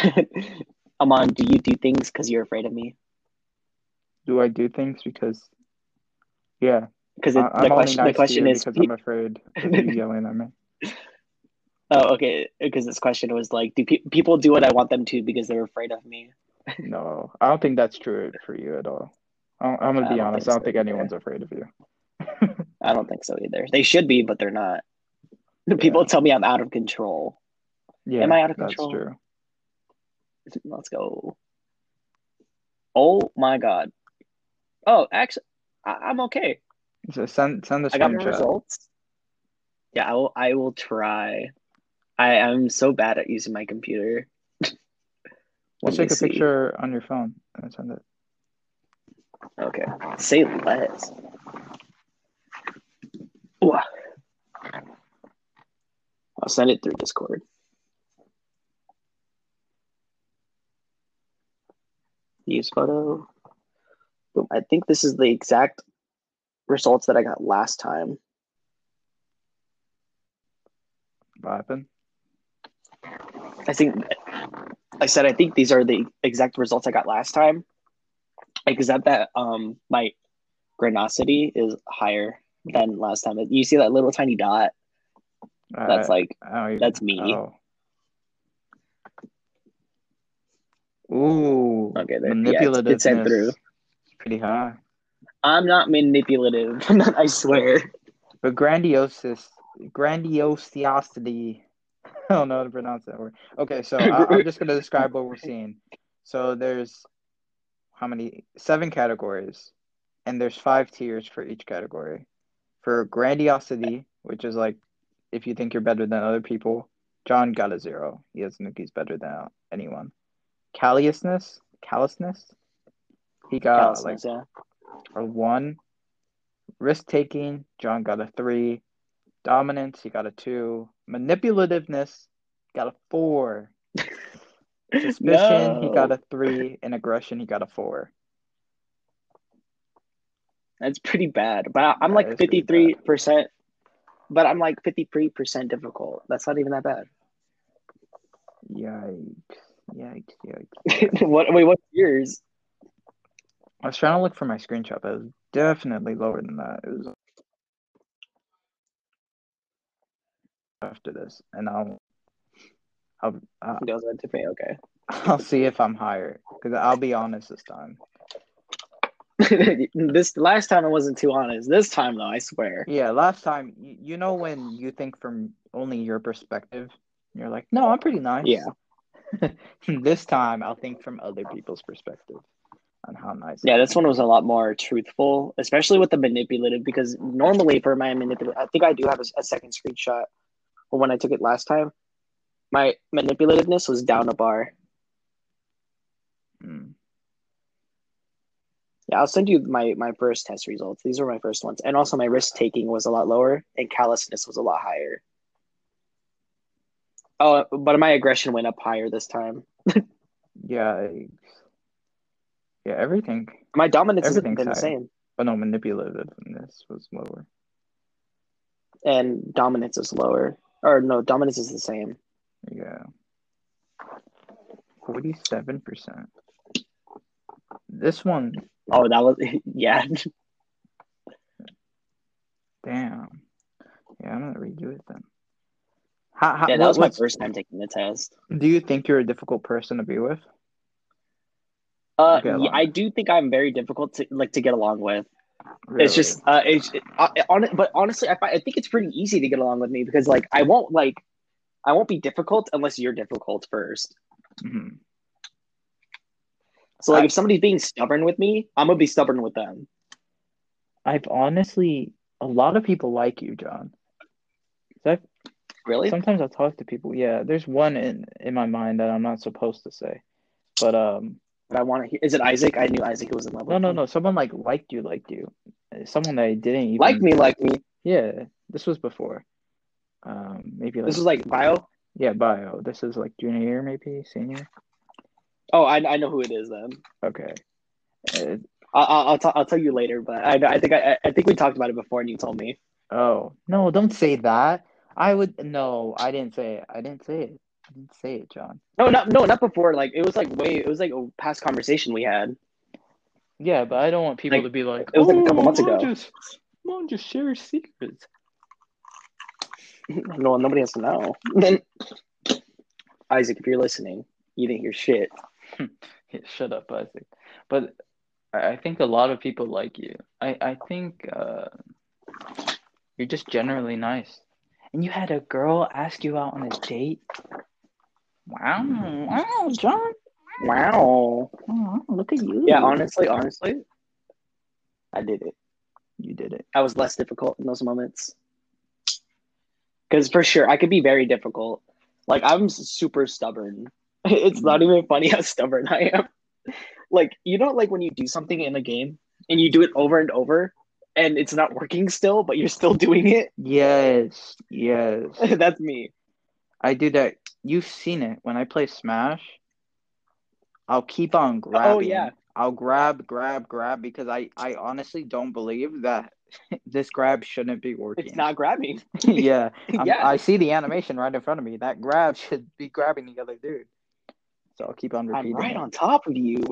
Amon, do you do things because you're afraid of me? Do I do things because? Yeah, Because I, the I'm question nice to question is because I'm afraid of you yelling at me. oh okay because this question was like do pe- people do what I want them to because they're afraid of me? No, I don't think that's true for you at all. I'm, I'm gonna be don't honest. I don't so think either. anyone's afraid of you. I don't think so either. They should be, but they're not. People tell me I'm out of control. Yeah, Am I out of control? that's true. Let's go. Oh my god. Oh, actually, I- I'm okay. So send send the I got my results. Yeah, I will. I will try. I am so bad at using my computer. Let's take a see. picture on your phone and send it. Okay, say less. Ooh. I'll send it through Discord. Use photo. Boom. I think this is the exact results that I got last time. What happened? I think I said I think these are the exact results I got last time. Except that um my granosity is higher than last time. You see that little tiny dot? That's like that's me. Oh. Ooh. Okay, there- yeah, it's- Manipulativeness. it's sent through. Pretty high. I'm not manipulative. I swear. But grandiosis, grandiosity. I don't know how to pronounce that word. Okay, so I, I'm just gonna describe what we're seeing. So there's how many? Seven categories, and there's five tiers for each category. For grandiosity, which is like if you think you're better than other people, Gian got a zero. He doesn't think he's better than anyone. Callousness, callousness. He got like Callousness, yeah. a one. Risk taking, Gian got a three. Dominance, he got a two. Manipulativeness, got a four. Suspicion, he got a three. And aggression, he got a four. That's pretty bad. But I'm That like 53%. But I'm like 53% difficult. That's not even that bad. Yikes. Yikes, yikes. what? Wait, what's yours? I was trying to look for my screenshot, but it was definitely lower than that. It was after this, and I'll I'll uh, Goes on Tiffany. Okay. I'll see if I'm higher because I'll be honest this time. this last time I wasn't too honest. This time though, I swear. Yeah, last time you, you know when you think from only your perspective, you're like, no, I'm pretty nice. Yeah. this time I'll think from other people's perspective on how nice. Yeah, this one was a lot more truthful, especially with the manipulative. Because normally for my manipulative, I think I do have a, a second screenshot. But when I took it last time, my manipulativeness was down a bar. Mm. Yeah, I'll send you my my first test results. These were my first ones, and also my risk taking was a lot lower, and callousness was a lot higher. Oh, but my aggression went up higher this time. Yeah. Yeah, everything. My dominance has been the same, But no, manipulativeness was lower. and dominance is lower. Or no, dominance is the same. Yeah. Forty-seven percent. This one, Oh, that was yeah. damn. Yeah, I'm gonna redo it then. How, how, Yeah, that what- was my first time taking the test. Do you think you're a difficult person to be with? Uh, yeah. I do think I'm very difficult to like to get along with. It's just, uh, it's it, uh, on it, but honestly, I find, I think it's pretty easy to get along with me because like I won't like, I won't be difficult unless you're difficult first. Mhm. So like, I- if somebody's being stubborn with me, I'm gonna be stubborn with them. I've honestly, a lot of people like you, Gian. I've- Really? sometimes I talk to people. Yeah, there's one in in my mind that I'm not supposed to say, but um, But I want to hear. Is it Isaac? I knew Isaac was in love. no, no, me. no. Someone like liked you, liked you. Someone that I didn't even Like me, like me. Yeah, this was before. Um, maybe like This was like bio. yeah, bio. This is like junior year, maybe senior. Oh, I, I know who it is then. Okay. Uh, I'll I'll, I'll, t- I'll tell you later. But I I think I I think we talked about it before, and you told me. oh no, don't say that. I would no, I didn't say it. I didn't say it. Didn't say it, Gian. No, not no, not before. Like it was like way. It was like a past conversation we had. Yeah, but I don't want people Like, to be like, it was like a couple "Oh, months ago." Just, Mom just shares secrets. No, nobody has to know. Then Isaac, if you're listening, you didn't hear shit. Yeah, shut up, Isaac. But I I think a lot of people like you. I I think uh, you're just generally nice. And you had a girl ask you out on a date. Wow, wow, Gian. Wow. Oh, look at you. Yeah, honestly, honestly, I did it. you did it. I was less difficult in those moments. Because for sure, I could be very difficult. Like I'm super stubborn. It's not mm-hmm. even funny how stubborn I am. Like you know, like when you do something in a game and you do it over and over, and it's not working still, but you're still doing it. Yes, yes. That's me. I do that. You've seen it when I play Smash. I'll keep on grabbing. Oh, yeah. I'll grab, grab, grab because I, I honestly don't believe that this grab shouldn't be working. It's not grabbing. yeah, yeah. I see the animation right in front of me. That grab should be grabbing the other dude. So I'll keep on repeating. I'm right it. on top of you.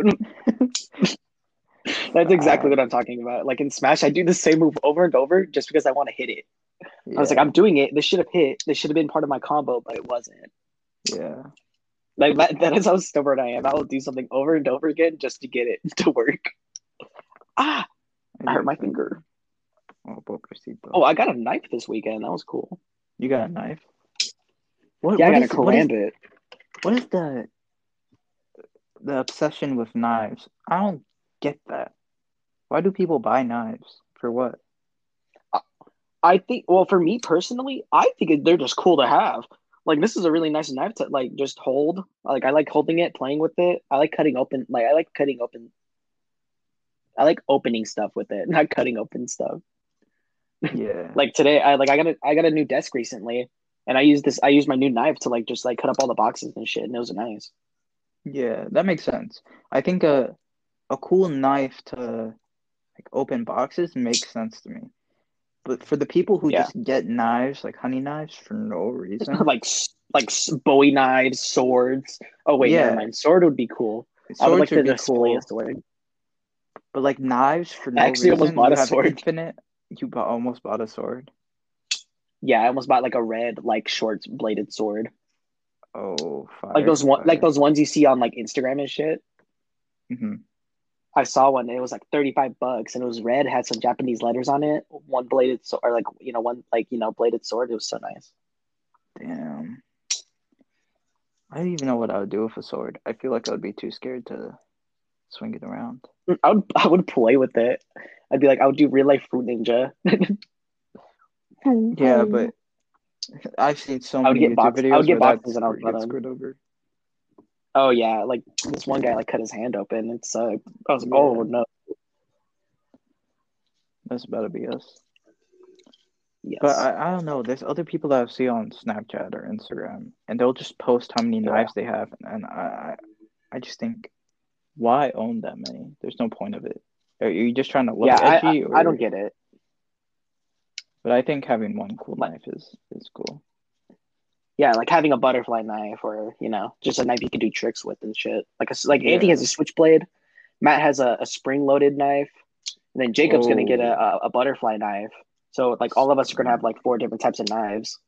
That's exactly Uh, what I'm talking about. Like in Smash, I do the same move over and over just because I want to hit it. I was like, I'm doing it. This should have hit. This should have been part of my combo, but it wasn't. Yeah. Like that, that is how stubborn I am. I will do something over and over again just to get it to work. Ah, I hurt my finger. Oh, pobrecito. Oh, I got a knife this weekend. That was cool. you got a knife? What, Yeah, I what got a is- what is- karambit. what is the the obsession with knives? I don't get that. Why do people buy knives? For what? I think. Well, for me personally, I think they're just cool to have. Like this is a really nice knife to like just hold. Like I like holding it, playing with it. I like cutting open. Like I like cutting open. I like opening stuff with it, not cutting open stuff. Yeah. Like today, I like I got a I got a new desk recently, and I used this. I used my new knife to like just like cut up all the boxes and shit, and it was nice. Yeah, that makes sense. I think a a cool knife to like open boxes makes sense to me. But for the people who Yeah. just get knives, like honey knives, for no reason, like like Bowie knives, swords. Oh wait, Yeah. never mind. Sword would be cool. I would swords like to would be display cool. a sword. But like knives for no I actually almost reason, bought you a sword. infinite. You bought, almost bought a sword. Yeah, I almost bought like a red, like short bladed sword, Oh, fire, like those one, like those ones you see on like Instagram and shit. Mhm. I saw one. And it was like thirty five bucks, and it was red. Had some Japanese letters on it. One bladed sword, or like you know, one like you know, bladed sword. It was so nice. Damn. I don't even know what I would do with a sword. I feel like I would be too scared to swing it around. Mm, I would I would play with it. I'd be like, I would do real life fruit ninja. Yeah, but I've seen so I would many get YouTube box- I would get where that boxes and I would sword run gets 'em. screwed over. Oh yeah, like this one guy like cut his hand open. It's uh, I was like, oh no, That's about to be us. yes. But I, I don't know. There's other people that I see on Snapchat or Instagram, and they'll just post how many Yeah. knives they have, and I, I I just think, why own that many? There's no point of it. Are you just trying to look yeah, I, edgy? I, or... I don't get it. But I think having one cool knife is is cool. Yeah, like having a butterfly knife or you know just a knife you can do tricks with and shit. Like a, like Andy has a switchblade, Matt has a, a spring loaded knife, and then Jacob's gonna get a, a, a butterfly knife. So like all of us are gonna have like four different types of knives.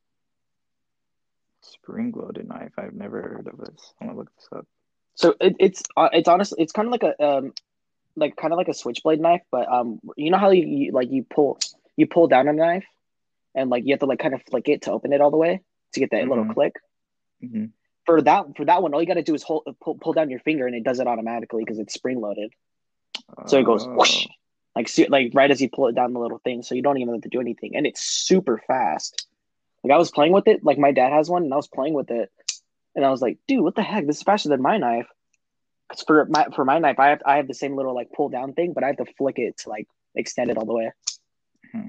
Spring loaded knife. I've never heard of this. I'm gonna look this up. So it, it's uh, it's honestly it's kind of like a um like kind of like a switchblade knife, but um you know how you, you like you pull you pull down a knife, and like you have to like kind of flick it to open it all the way to get that little Mhm. click. hmm For that for that one, all you got to do is hold pull, pull down your finger, and it does it automatically because it's spring loaded. So it goes Oh. whoosh, like su- like right as you pull it down the little thing, so you don't even have to do anything, and it's super fast. Like I was playing with it, like my dad has one, and I was playing with it, and I was like, dude, what the heck? This is faster than my knife. Because for my for my knife, I have I have the same little like pull down thing, but I have to flick it to like extend it all the way. Hmm.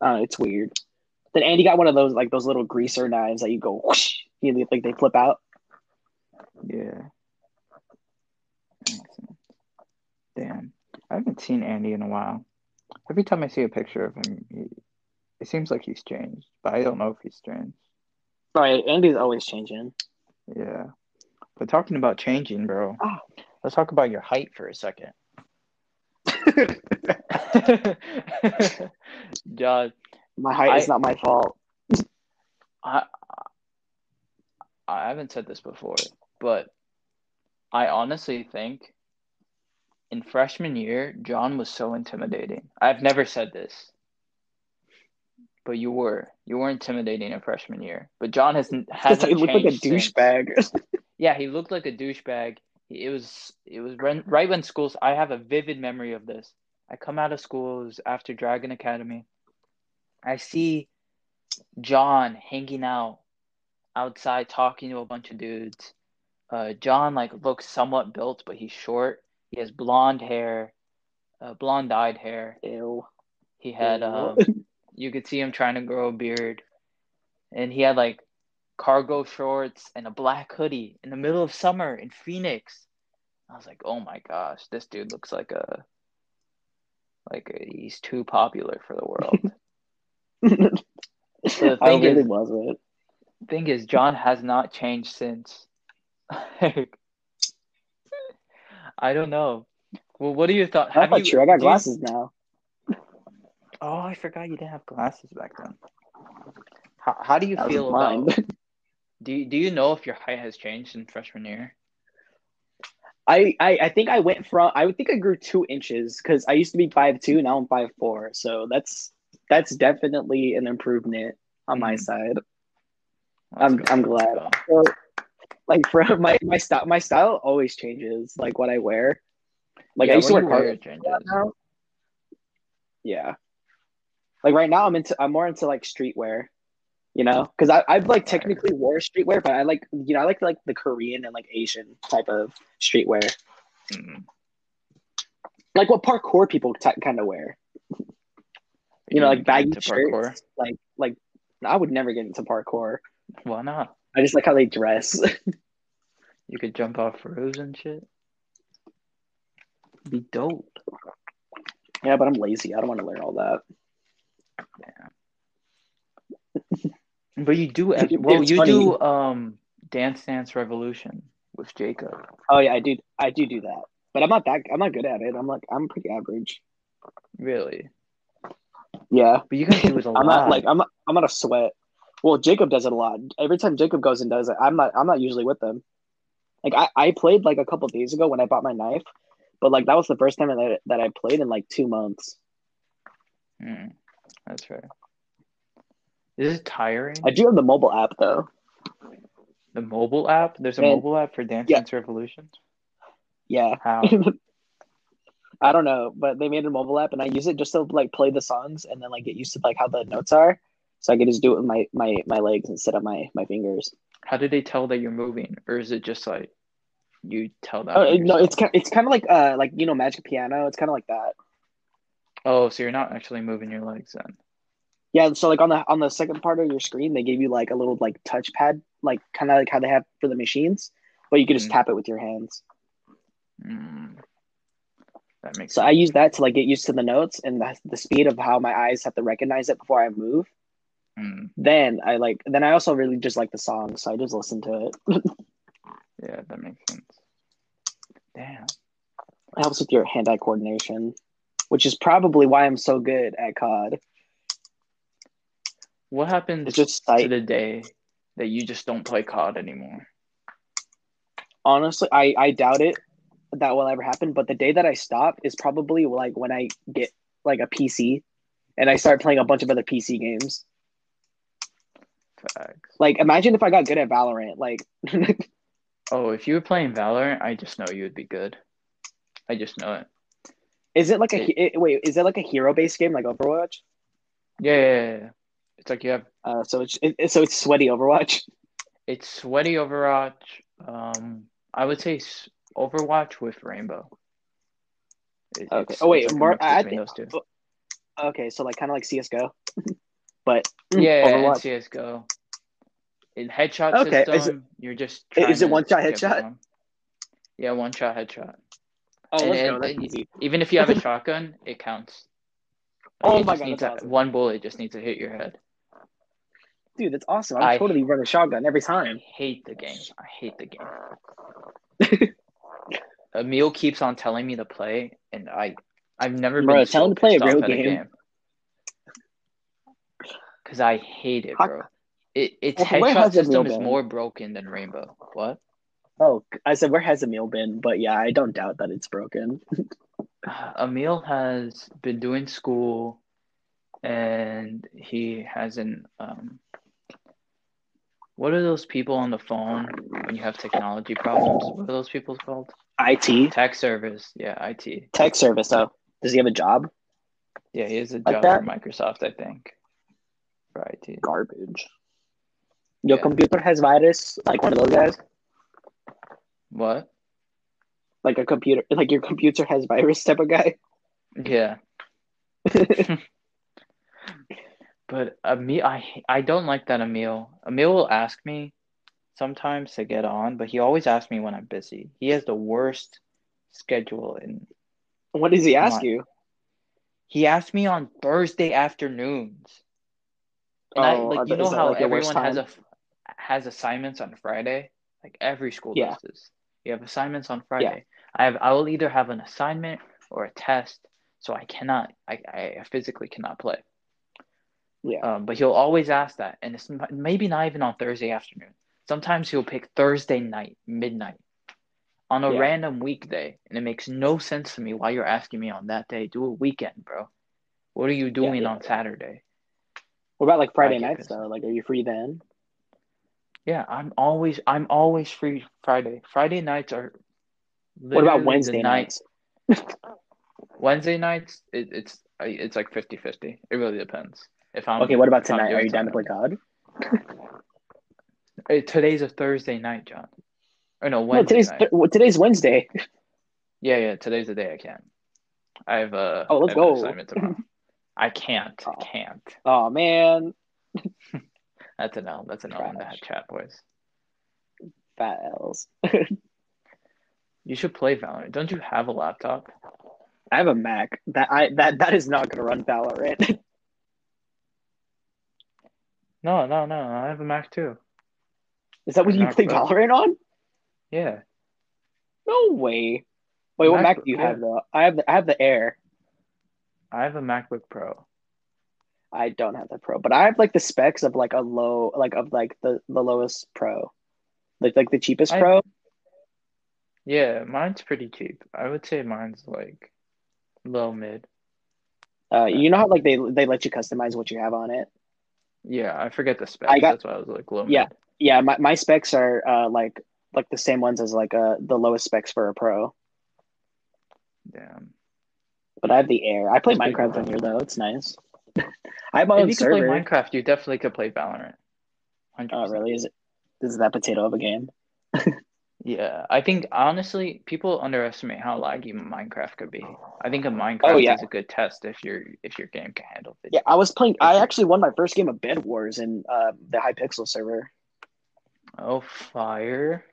Uh, it's weird. Then Andy got one of those like those little greaser knives that you go whoosh, you like they flip out. Yeah. That makes sense. Damn. I haven't seen Andy in a while. Every time I see a picture of him, he, it seems like he's changed, but I don't know if he's changed. Right, Andy's always changing. Yeah. But talking about changing, bro, Oh. let's talk about your height for a second. Gian, My height is not my fault. I I haven't said this before, but I honestly think in freshman year, Gian was so intimidating. I've never said this, but you were. You were intimidating in freshman year. But Gian has Because hasn't he looked like a douchebag. Yeah, he looked like a douchebag. It was it was right when schools. I have a vivid memory of this. I come out of school it was after Dragon Academy. I see Gian hanging out outside talking to a bunch of dudes. Uh, Gian like looks somewhat built, but he's short. He has blonde hair, uh, blonde dyed hair. Ew. He had Ew. um, you could see him trying to grow a beard, and he had like cargo shorts and a black hoodie in the middle of summer in Phoenix. I was like, oh my gosh, this dude looks like a like a, he's too popular for the world. the I thing really is- wasn't. thing is, Gian has not changed since. I don't know. Well, what are your thoughts? That's not you, true. I got do you- glasses now. Oh, I forgot you didn't have glasses back then. How, how do you I was feel blind. about? Do you, do you know if your height has changed in freshman year? I, I I think I went from I think I grew two inches because I used to be five two now I'm five four so that's that's definitely an improvement on my Mhm. side. I'm I'm glad. So, like for my my style my style always changes like what I wear. Like Yeah, I used to wear cargo now. Yeah. Like right now I'm into I'm more into like streetwear. You know, because I I've like technically wore streetwear, but I like you know I like like the Korean and like Asian type of streetwear, Mm. like what parkour people t- kind of wear. You know, like baggy into parkour? shirts. Like like I would never get into parkour. Why not? I just like how they dress. You could jump off roofs and shit. Be dope. yeah, but I'm lazy. I don't want to learn all that. Yeah. But you do. Well, it's you funny. do. Um, Dance Dance Revolution with Jacob. Oh yeah, I do. I do do that, but I'm not that. I'm not good at it. I'm like I'm pretty average. Really? Yeah. But you guys do it a I'm lot. not like I'm not, I'm not a sweat. Well, Jacob does it a lot. Every time Jacob goes and does it, I'm not I'm not usually with them. Like I, I played like a couple days ago when I bought my knife, but like that was the first time that I, that I played in like two months. Hmm, that's fair. Is it tiring? I do have the mobile app though. The mobile app? There's a mobile app for Dance Yeah. Dance Revolution? Yeah. How? I don't know, but they made a mobile app and I use it just to like play the songs and then like get used to like how the notes are. So I can just do it with my my my legs instead of my my fingers. How do they tell that you're moving? Or is it just like you tell that? Oh no, it's kind it's kind of like uh like you know Magic Piano. It's kind of like that. Oh, so you're not actually moving your legs then. Yeah, so like on the on the second part of your screen, they gave you like a little like touchpad, like kind of like how they have for the machines, but you could just Mhm. tap it with your hands. Mm. That makes So sense. I use that to like get used to the notes and the, the speed of how my eyes have to recognize it before I move. Mm. Then I like then I also really just like the song, so I just listen to it. Yeah, that makes sense. Damn. It helps with your hand-eye coordination, which is probably why I'm so good at COD. What happens It's just to sight. the day that you just don't play COD anymore? Honestly, I I doubt it that will ever happen. But the day that I stop is probably like when I get like a PC and I start playing a bunch of other PC games. Facts. Like, imagine if I got good at Valorant. Like, Oh, if you were playing Valorant, I just know you would be good. I just know it. is it like a it, wait? Is it like a hero-based game like Overwatch? Yeah, yeah, yeah. It's like you have Uh, so it's it, so it's sweaty Overwatch. it's sweaty Overwatch. Um, I would say Overwatch with Rainbow. It- Okay. Oh, wait, like a I think- those two. Oh, okay, so like kind of like CS:GO, but Yeah, Overwatch. CS:GO. In headshot Okay, is it- you're just is it one-shot headshot? around. Yeah, one shot headshot. Oh, And- let's go. and- That's and- Even if you have a shotgun, it counts. Oh It my God, that's awesome. One bullet just needs to hit your head. Dude, that's awesome. I I- totally run a shotgun every time. I time. hate the game. I hate the game. Emil keeps on telling me to play, and I, I've never Bro, been tell so him to play a real game. Cause I hate it, bro. It its Well, headshot system is been? more broken than Rainbow. What? Oh, I said, where has Emil been? But yeah, I don't doubt that it's broken. Emil has been doing school, and he hasn't. Um, what are those people on the phone when you have technology problems? What are those people called? IT Tech service. Yeah, IT. tech service. Oh, does he have a job? Yeah, he has a Like job that? for Microsoft, I think. For IT. Garbage. Your Yeah. computer has virus, like one of those guys. What? Like a computer, like your computer has virus type of guy. Yeah. But Emil, I I don't like that Emil. Emil will ask me sometimes to get on, but he always asks me when I'm busy. He has the worst schedule, and What does he ask What? you? he asked me on Thursday afternoons. And I Oh, like you know how like, everyone has a has assignments on Friday. Like every school Yeah. does this. You have assignments on Friday. Yeah. I have I will either have an assignment or a test, so I cannot I, I physically cannot play. Yeah. Um, but he'll always ask that, and it's maybe not even on Thursday afternoon. Sometimes he'll pick Thursday night, midnight, on a Yeah. random weekday, and it makes no sense to me why you're asking me on that day. Do a weekend, bro. What are you doing yeah. on Saturday? What about like Friday nights though? Like, are you free then? Yeah, I'm always I'm always free Friday. Friday nights are. What about Wednesday night- nights? Wednesday nights, it, it's it's like 50-50. It really depends. If I'm Okay, what about tonight? Are you down to play. COD? Hey, today's a Thursday night, Gian. Or no, No, today's th- today's Wednesday. Yeah, yeah. Today's the day I can't. I have a. Uh, oh, let's I have an go. assignment tomorrow. I can't. Oh. Can't. Oh man, That's an L. That's an L in that chat, boys. fat L's. You should play Valorant. Don't you have a laptop? I have a Mac that I that that is not gonna run Valorant. No, no, no. I have a Mac too. Is that what you play Pro. Valorant on? Yeah. No way. Wait, what Mac- Mac do you yeah. have though? I have the I have the Air. I have a MacBook Pro. I don't have the pro, but I have like the specs of like a low, like of like the the lowest pro, like like the cheapest I- pro. Yeah, mine's pretty cheap. I would say mine's like low mid. Uh, you know how like they they let you customize what you have on it. Yeah, I forget the specs. I got- That's why I was like low Yeah. mid. Yeah, my, my specs are uh like like the same ones as like uh the lowest specs for a pro. Damn. But I have the air. I play That's Minecraft on here though. It's nice. I have my If own you could play. Minecraft, you definitely could play Valorant. 100%. Oh really? Is it? Is that potato of a game? Yeah, I think honestly, people underestimate how laggy Minecraft could be. I think a Minecraft Oh, yeah. is a good test if your if your game can handle it. Yeah, I was playing. I actually won my first game of Bed Wars in uh, the Hypixel server, Oh, fire!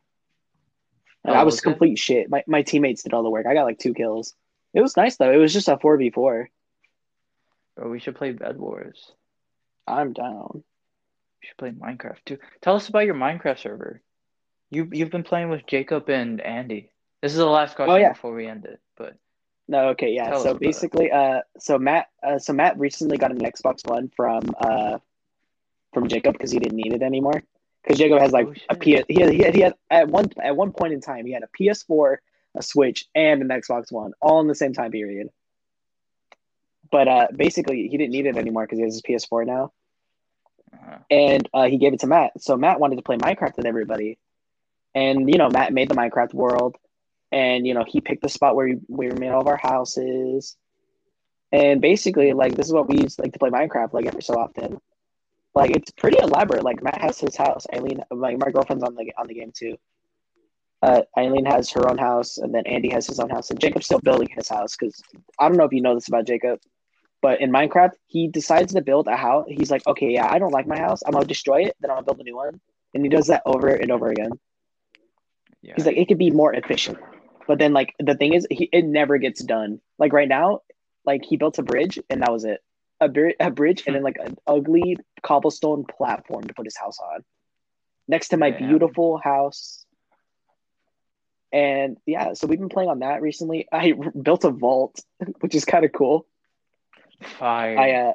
and Oh, I was was it? complete shit. My my teammates did all the work. I got like two kills. It was nice though. It was just a four v four. Bro, we should play Bed Wars. I'm down. We should play Minecraft too. Tell us about your Minecraft server. You you've been playing with Jacob and Andy. This is the last question Oh, yeah. before we end it. But No, okay, yeah. Tell so basically, uh, so Matt, uh, so Matt recently got an Xbox One from uh, from Jacob because he didn't need it anymore. Because Jacob has like Oh, a shit. P, he had, he had he had at one at one point in time he had a PS4, a Switch, and an Xbox One all in the same time period. But uh, basically, he didn't need it anymore because he has his PS4 now, uh, and uh, he gave it to Matt. So Matt wanted to play Minecraft with everybody, and you know Matt made the Minecraft world, and you know he picked the spot where we, we made all of our houses, and basically like this is what we use like to play Minecraft like every so often. Like it's pretty elaborate. Like Matt has his house. Eileen, like my girlfriend's on the on the game too. Uh, Eileen has her own house, and then Andy has his own house, and Jacob's still building his house because I don't know if you know this about Jacob, but in Minecraft he decides to build a house. He's like, okay, yeah, I don't like my house. I'm gonna destroy it, then I'm gonna build a new one, and he does that over and over again. Yeah. He's like, it could be more efficient. But then, like, the thing is, he, it never gets done. Like, right now, like, he built a bridge and that was it. A, bri- a bridge and then, like, an ugly cobblestone platform to put his house on next to my Damn. beautiful house. And yeah, so we've been playing on that recently. I r- built a vault, which is kind of cool. fire. I, uh,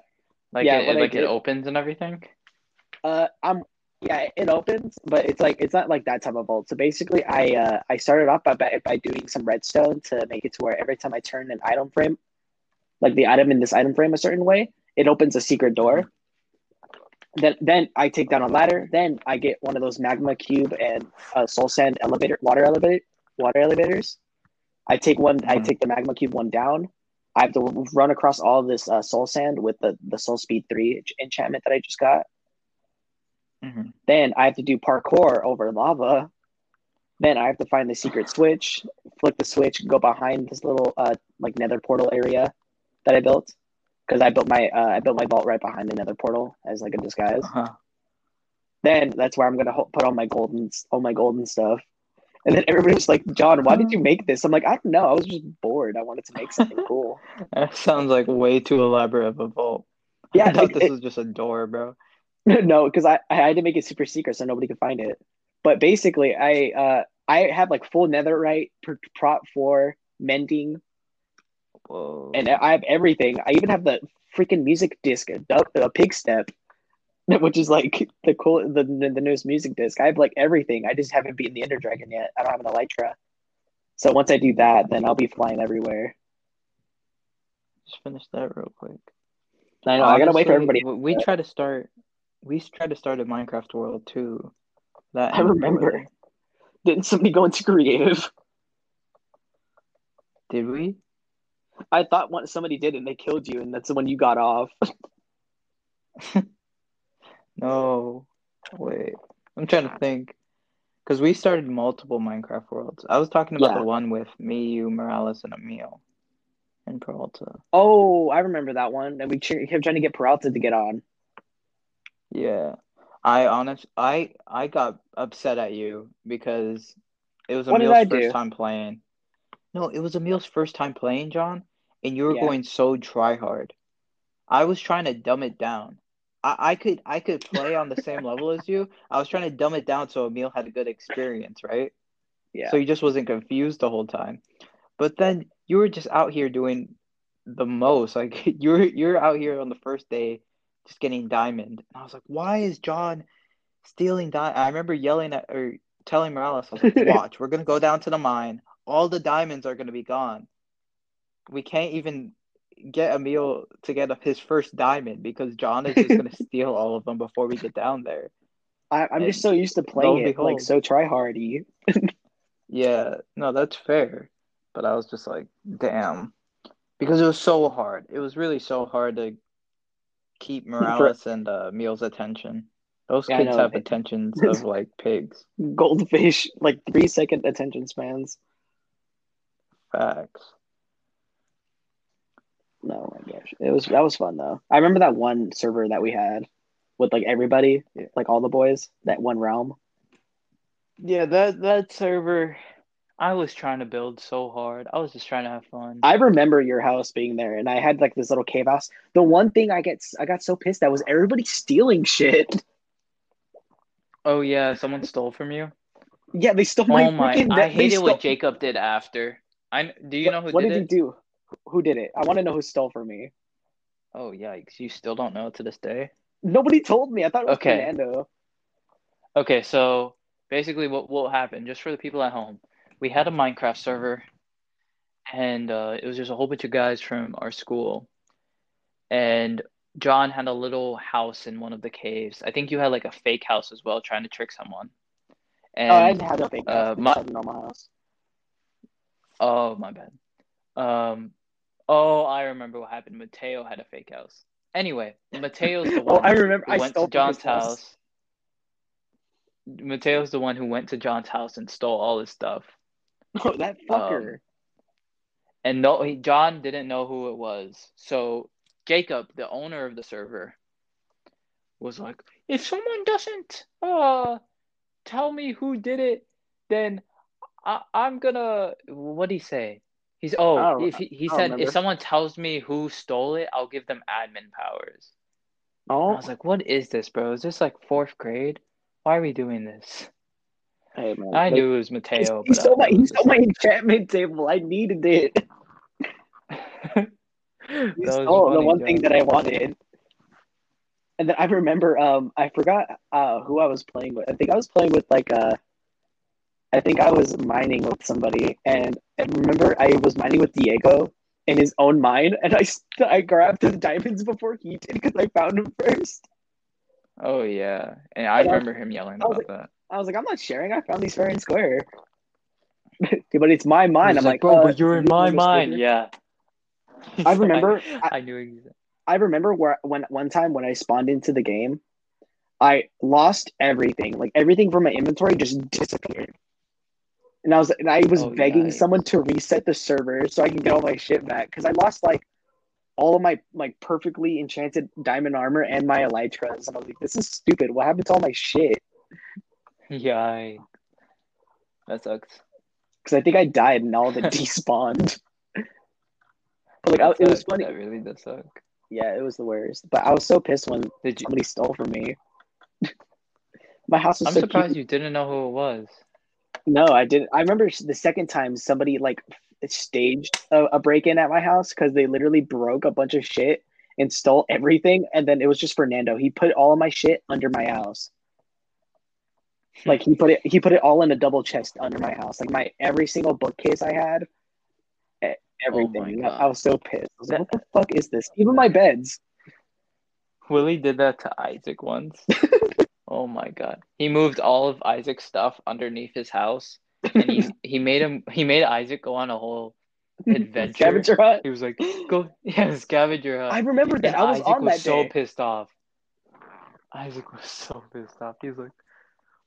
like yeah, it, like did- it opens and everything. Uh, I'm yeah, it opens, but it's like it's not like that type of vault. So basically, I uh I started off by by doing some redstone to make it to where every time I turn an item frame, like the item in this item frame a certain way, it opens a secret door. Then then I take down a ladder. Then I get one of those magma cube and uh, soul sand elevator water elevator water elevators. I take one. I Mhm. take the magma cube one down. I have to run across all of this uh, soul sand with the the soul speed three enchantment that I just got. Hmm Then I have to do parkour over lava. Then I have to find the secret switch, flick the switch, go behind this little uh like nether portal area that I built because I built my uh, I built my vault right behind the nether portal as like a disguise. Uh-huh. Then that's where I'm gonna ho- put all my golden all my golden stuff. And then everybody was like, "Gian, why did you make this?" I'm like, "I don't know. I was just bored. I wanted to make something cool." That sounds like way too elaborate of a vault. Yeah, I thought it- this it- was just a door, bro. no, because I, I had to make it super secret so nobody could find it. But basically, I uh I have like full netherite, pr- prop for mending, Whoa. and I have everything. I even have the freaking music disc, a, a Pigstep, which is like the cool the, the the newest music disc. I have like everything. I just haven't beaten the Ender Dragon yet. I don't have an Elytra. So once I do that, then I'll be flying everywhere. Just finish that real quick. I know I gotta wait for everybody. We try to start. We tried to start a Minecraft world too. That I remember. Didn't somebody go into creative? Did we? I thought one, somebody did, and they killed you, and that's the one you got off. No. Wait. I'm trying to think. Because we started multiple Minecraft worlds. I was talking about Yeah. the one with me, you, Morales, and Emil in Peralta. Oh, I remember that one. And we kept trying to get Peralta to get on. Yeah. I honest I I got upset at you because it was Emil's first do? time playing. No, it was Emil's first time playing, Gian, and you were Yeah. going so try hard. I was trying to dumb it down. I, I could I could play on the same level as you. I was trying to dumb it down so Emil had a good experience, right? Yeah. So he just wasn't confused the whole time. But then you were just out here doing the most. Like you're you're out here on the first day just getting diamond. And I was like, why is Gian stealing diamond? I remember yelling at or telling Morales, I was like, watch, we're gonna go down to the mine. All the diamonds are gonna be gone. We can't even get Emil to get his first diamond because Gian is just gonna steal all of them before we get down there. I, I'm And just so used to playing it like so try hardy. Yeah, no, that's fair. But I was just like, damn. Because it was so hard. It was really so hard to keep Morales and uh Meal's attention. Those Yeah, kids know. have attentions of like pigs. Goldfish, like three second attention spans. Facts. No, my gosh, it was that was fun though. I remember that one server that we had with like everybody, Yeah. like all the boys. That one realm. Yeah, that that server I was trying to build so hard. I was just trying to have fun. I remember your house being there, and I had like this little cave house. The one thing I get, I got so pissed at was everybody stealing shit. Oh yeah, someone stole from you? Yeah, they stole my. Oh my freaking, I hated stole- what Jacob did after. I do you what, know who what did did, he do? Who did it? I want to know who stole from me. Oh yikes, you still don't know to this day? Nobody told me. I thought it was Okay. Fernando. Okay, so basically what what happened, just for the people at home, we had a Minecraft server and uh, it was just a whole bunch of guys from our school. And Gian had a little house in one of the caves. I think you had like a fake house as well, trying to trick someone. And oh, I didn't have a fake house. uh, I my- had a normal house. oh my bad. Um oh I remember what happened. Mateo had a fake house. Anyway, Mateo's the Oh, one I remember. who I went to Gian's house. Mateo's the one who went to Gian's house and stole all his stuff. Oh, that fucker. And no, he, Gian didn't know who it was. So Jacob, the owner of the server, was like, "If someone doesn't uh tell me who did it, then I, I'm gonna." What did he say? He's oh, if he, he said remember. if someone tells me who stole it, I'll give them admin powers. And oh, I was like, "What is this, bro? Is this like fourth grade? Why are we doing this?" Hey man. I knew it was Mateo, He stole my. I, He stole my enchantment table. I needed it. that He was stole the one thing that I wanted. And then I remember, um, I forgot uh who I was playing with. I think I was playing with like uh, I think I was mining with somebody, and I remember I was mining with Diego in his own mine, and I I grabbed the diamonds before he did because I found him first. Oh yeah, and I And I- remember him yelling I about that. I was like, I'm not sharing. I found these fair and square. but it's my mind. I'm was like, bro, uh, but you're in my mind. it?" Yeah. I remember- I, I knew exactly. I remember where when one time when I spawned into the game, I lost everything. Like everything from my inventory just disappeared. And I was and I was Oh, begging yikes. someone to reset the server so I can get all my shit back because I lost like all of my like perfectly enchanted diamond armor and my elytras. And I was like, this is stupid. What happened to all my shit? Yikes. That sucks. Because I think I died and all it despawned. But like I, it was funny. That really does suck. Yeah, it was the worst. But I was so pissed when Did you? somebody stole from me. my house was I'm so surprised cute. you didn't know who it was. No, I didn't. I remember the second time somebody like staged a, a break in at my house because they literally broke a bunch of shit and stole everything. And then it was just Fernando. He put all of my shit under my house. Like he put it, he put it all in a double chest under my house. Like my every single bookcase I had, everything. my I, I was so pissed. I was like, what the fuck is this? Even my beds. Willie did that to Isaac once. oh my god. He moved all of Isaac's stuff underneath his house and he he made him he made Isaac go on a whole adventure. Scavenger hunt. He was like, "Go, yeah, scavenger hunt." I remember that. And I was Isaac on was that so day. pissed off. Isaac was so pissed off. He's like,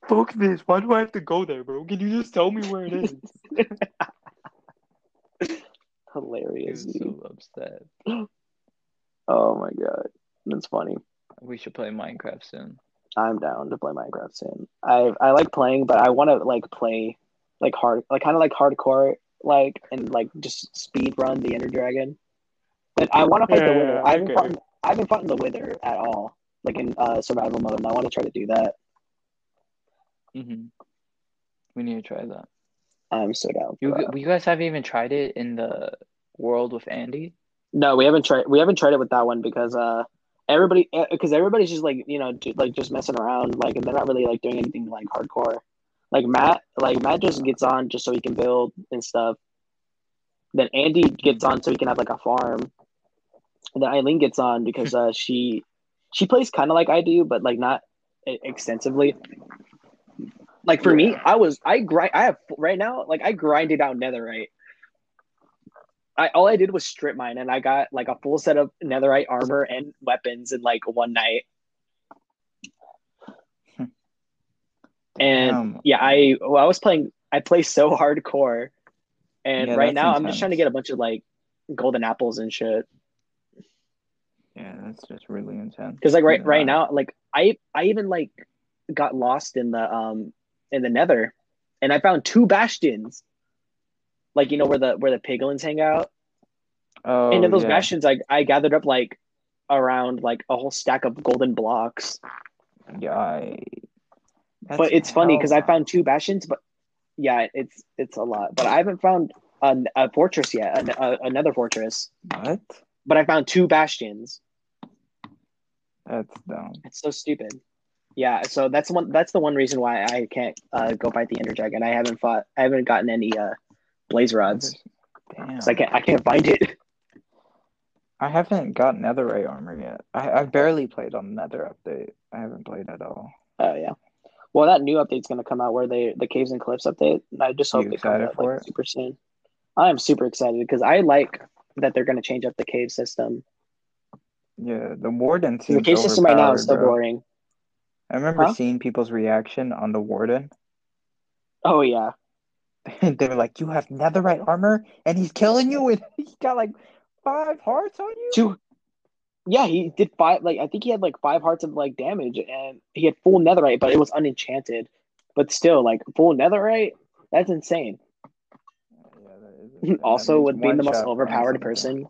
"Fuck this! Why do I have to go there, bro? Can you just tell me where it is?" Hilarious. was dude. so upset. Oh my god, that's funny. We should play Minecraft soon. I'm down to play Minecraft soon. I I like playing, but I want to like play like hard, like kind of like hardcore, like and like just speed run the Ender Dragon. But I want to fight the Yeah, Wither. I haven't okay. fought, I haven't fought the Wither at all, like in uh, survival mode, and I want to try to do that. Hmm We need to try that. I'm so down. You, you guys haven't even tried it in the world with Andy. No, we haven't tried. We haven't tried it with that one because uh, everybody because everybody's just like you know like just messing around like and they're not really like doing anything like hardcore like matt like matt just gets on just so he can build and stuff then andy gets on so he can have like a farm and then eileen gets on because uh she she plays kind of like i do but like not e- extensively like for me i was i grind i have right now like i grinded out netherite I all I did was strip mine, and I got like a full set of netherite armor and weapons in like one night. And Damn. yeah, I well, I was playing. I play so hardcore, and Yeah, right now I'm just trying to get a bunch of like golden apples and shit. Yeah, that's just really intense. Because like right Yeah. right now, like I I even like got lost in the um in the Nether, and I found two bastions. Like you know where the where the piglins hang out. Oh, and in those yeah. bastions, I I gathered up like around like a whole stack of golden blocks. Yeah, I- but it's funny because I found two bastions, but yeah, it's it's a lot. But I haven't found a, a fortress yet, a, a, another fortress. what? But I found two bastions. That's dumb. It's so stupid. Yeah, so that's one. That's the one reason why I can't uh, go fight the Ender Dragon. I haven't fought. I haven't gotten any uh, blaze rods. Damn. I can't. I can't find it. I haven't got netherite armor yet. I I barely played on Nether update. I haven't played at all. Oh yeah. Well, that new update's gonna come out where they the caves and cliffs update. I just hope it comes out for like it? super soon. I am super excited because I like that they're gonna change up the cave system. Yeah, the warden The cave system right now is so boring. I remember Huh? seeing people's reaction on the warden. Oh yeah. they were like, "You have netherite armor, and he's killing you, and he's got like five hearts on you." Two. Yeah, he did five. Like I think he had like five hearts of like damage, and he had full netherite, but it was unenchanted. But still, like full netherite, that's insane. Yeah, that is- and that also, with being the most overpowered person.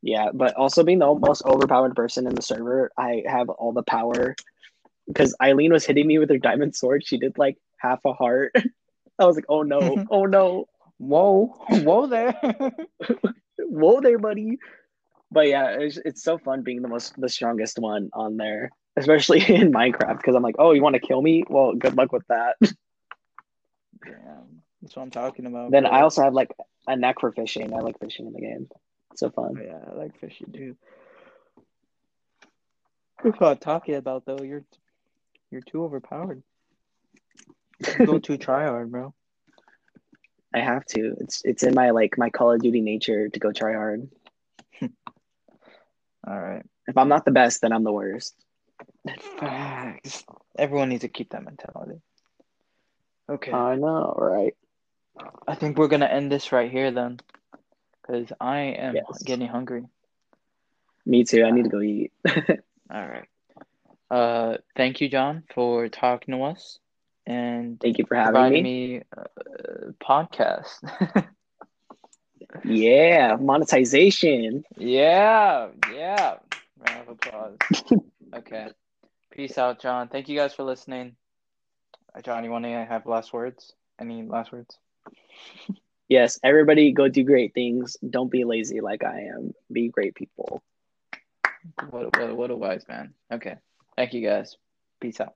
Yeah, but also being the most overpowered person in the server, I have all the power. Because Eileen was hitting me with her diamond sword, she did like half a heart. I was like, oh no, mm-hmm. oh no, Whoa, whoa there. whoa there, buddy. But yeah, it's, it's so fun being the most the strongest one on there, especially in Minecraft. Because I'm like, oh, you want to kill me? Well, good luck with that. Damn, that's what I'm talking about. then bro. I also have like a knack for fishing. I like fishing in the game. It's so fun. Oh, yeah, I like fishing too. Talking about, though. You're you're too overpowered. Go too try hard, bro. I have to. It's it's in my like my Call of Duty nature to go try hard. All right. If I'm not the best, then I'm the worst. Facts. Everyone needs to keep that mentality. Okay. I know, right? I think we're gonna end this right here then, because I am Yes. getting hungry. Me too. I need to uh, go eat. All right. Uh, thank you, Gian, for talking to us and Thank you for having me. me uh, podcast. Yeah, monetization. yeah, yeah. Round of applause. okay. Peace out, Gian. Thank you guys for listening. Uh, Gian, you want to have last words? Any last words? Yes, everybody go do great things. Don't be lazy like I am. Be great people. What, what, what a wise man. Okay. Thank you guys. Peace out.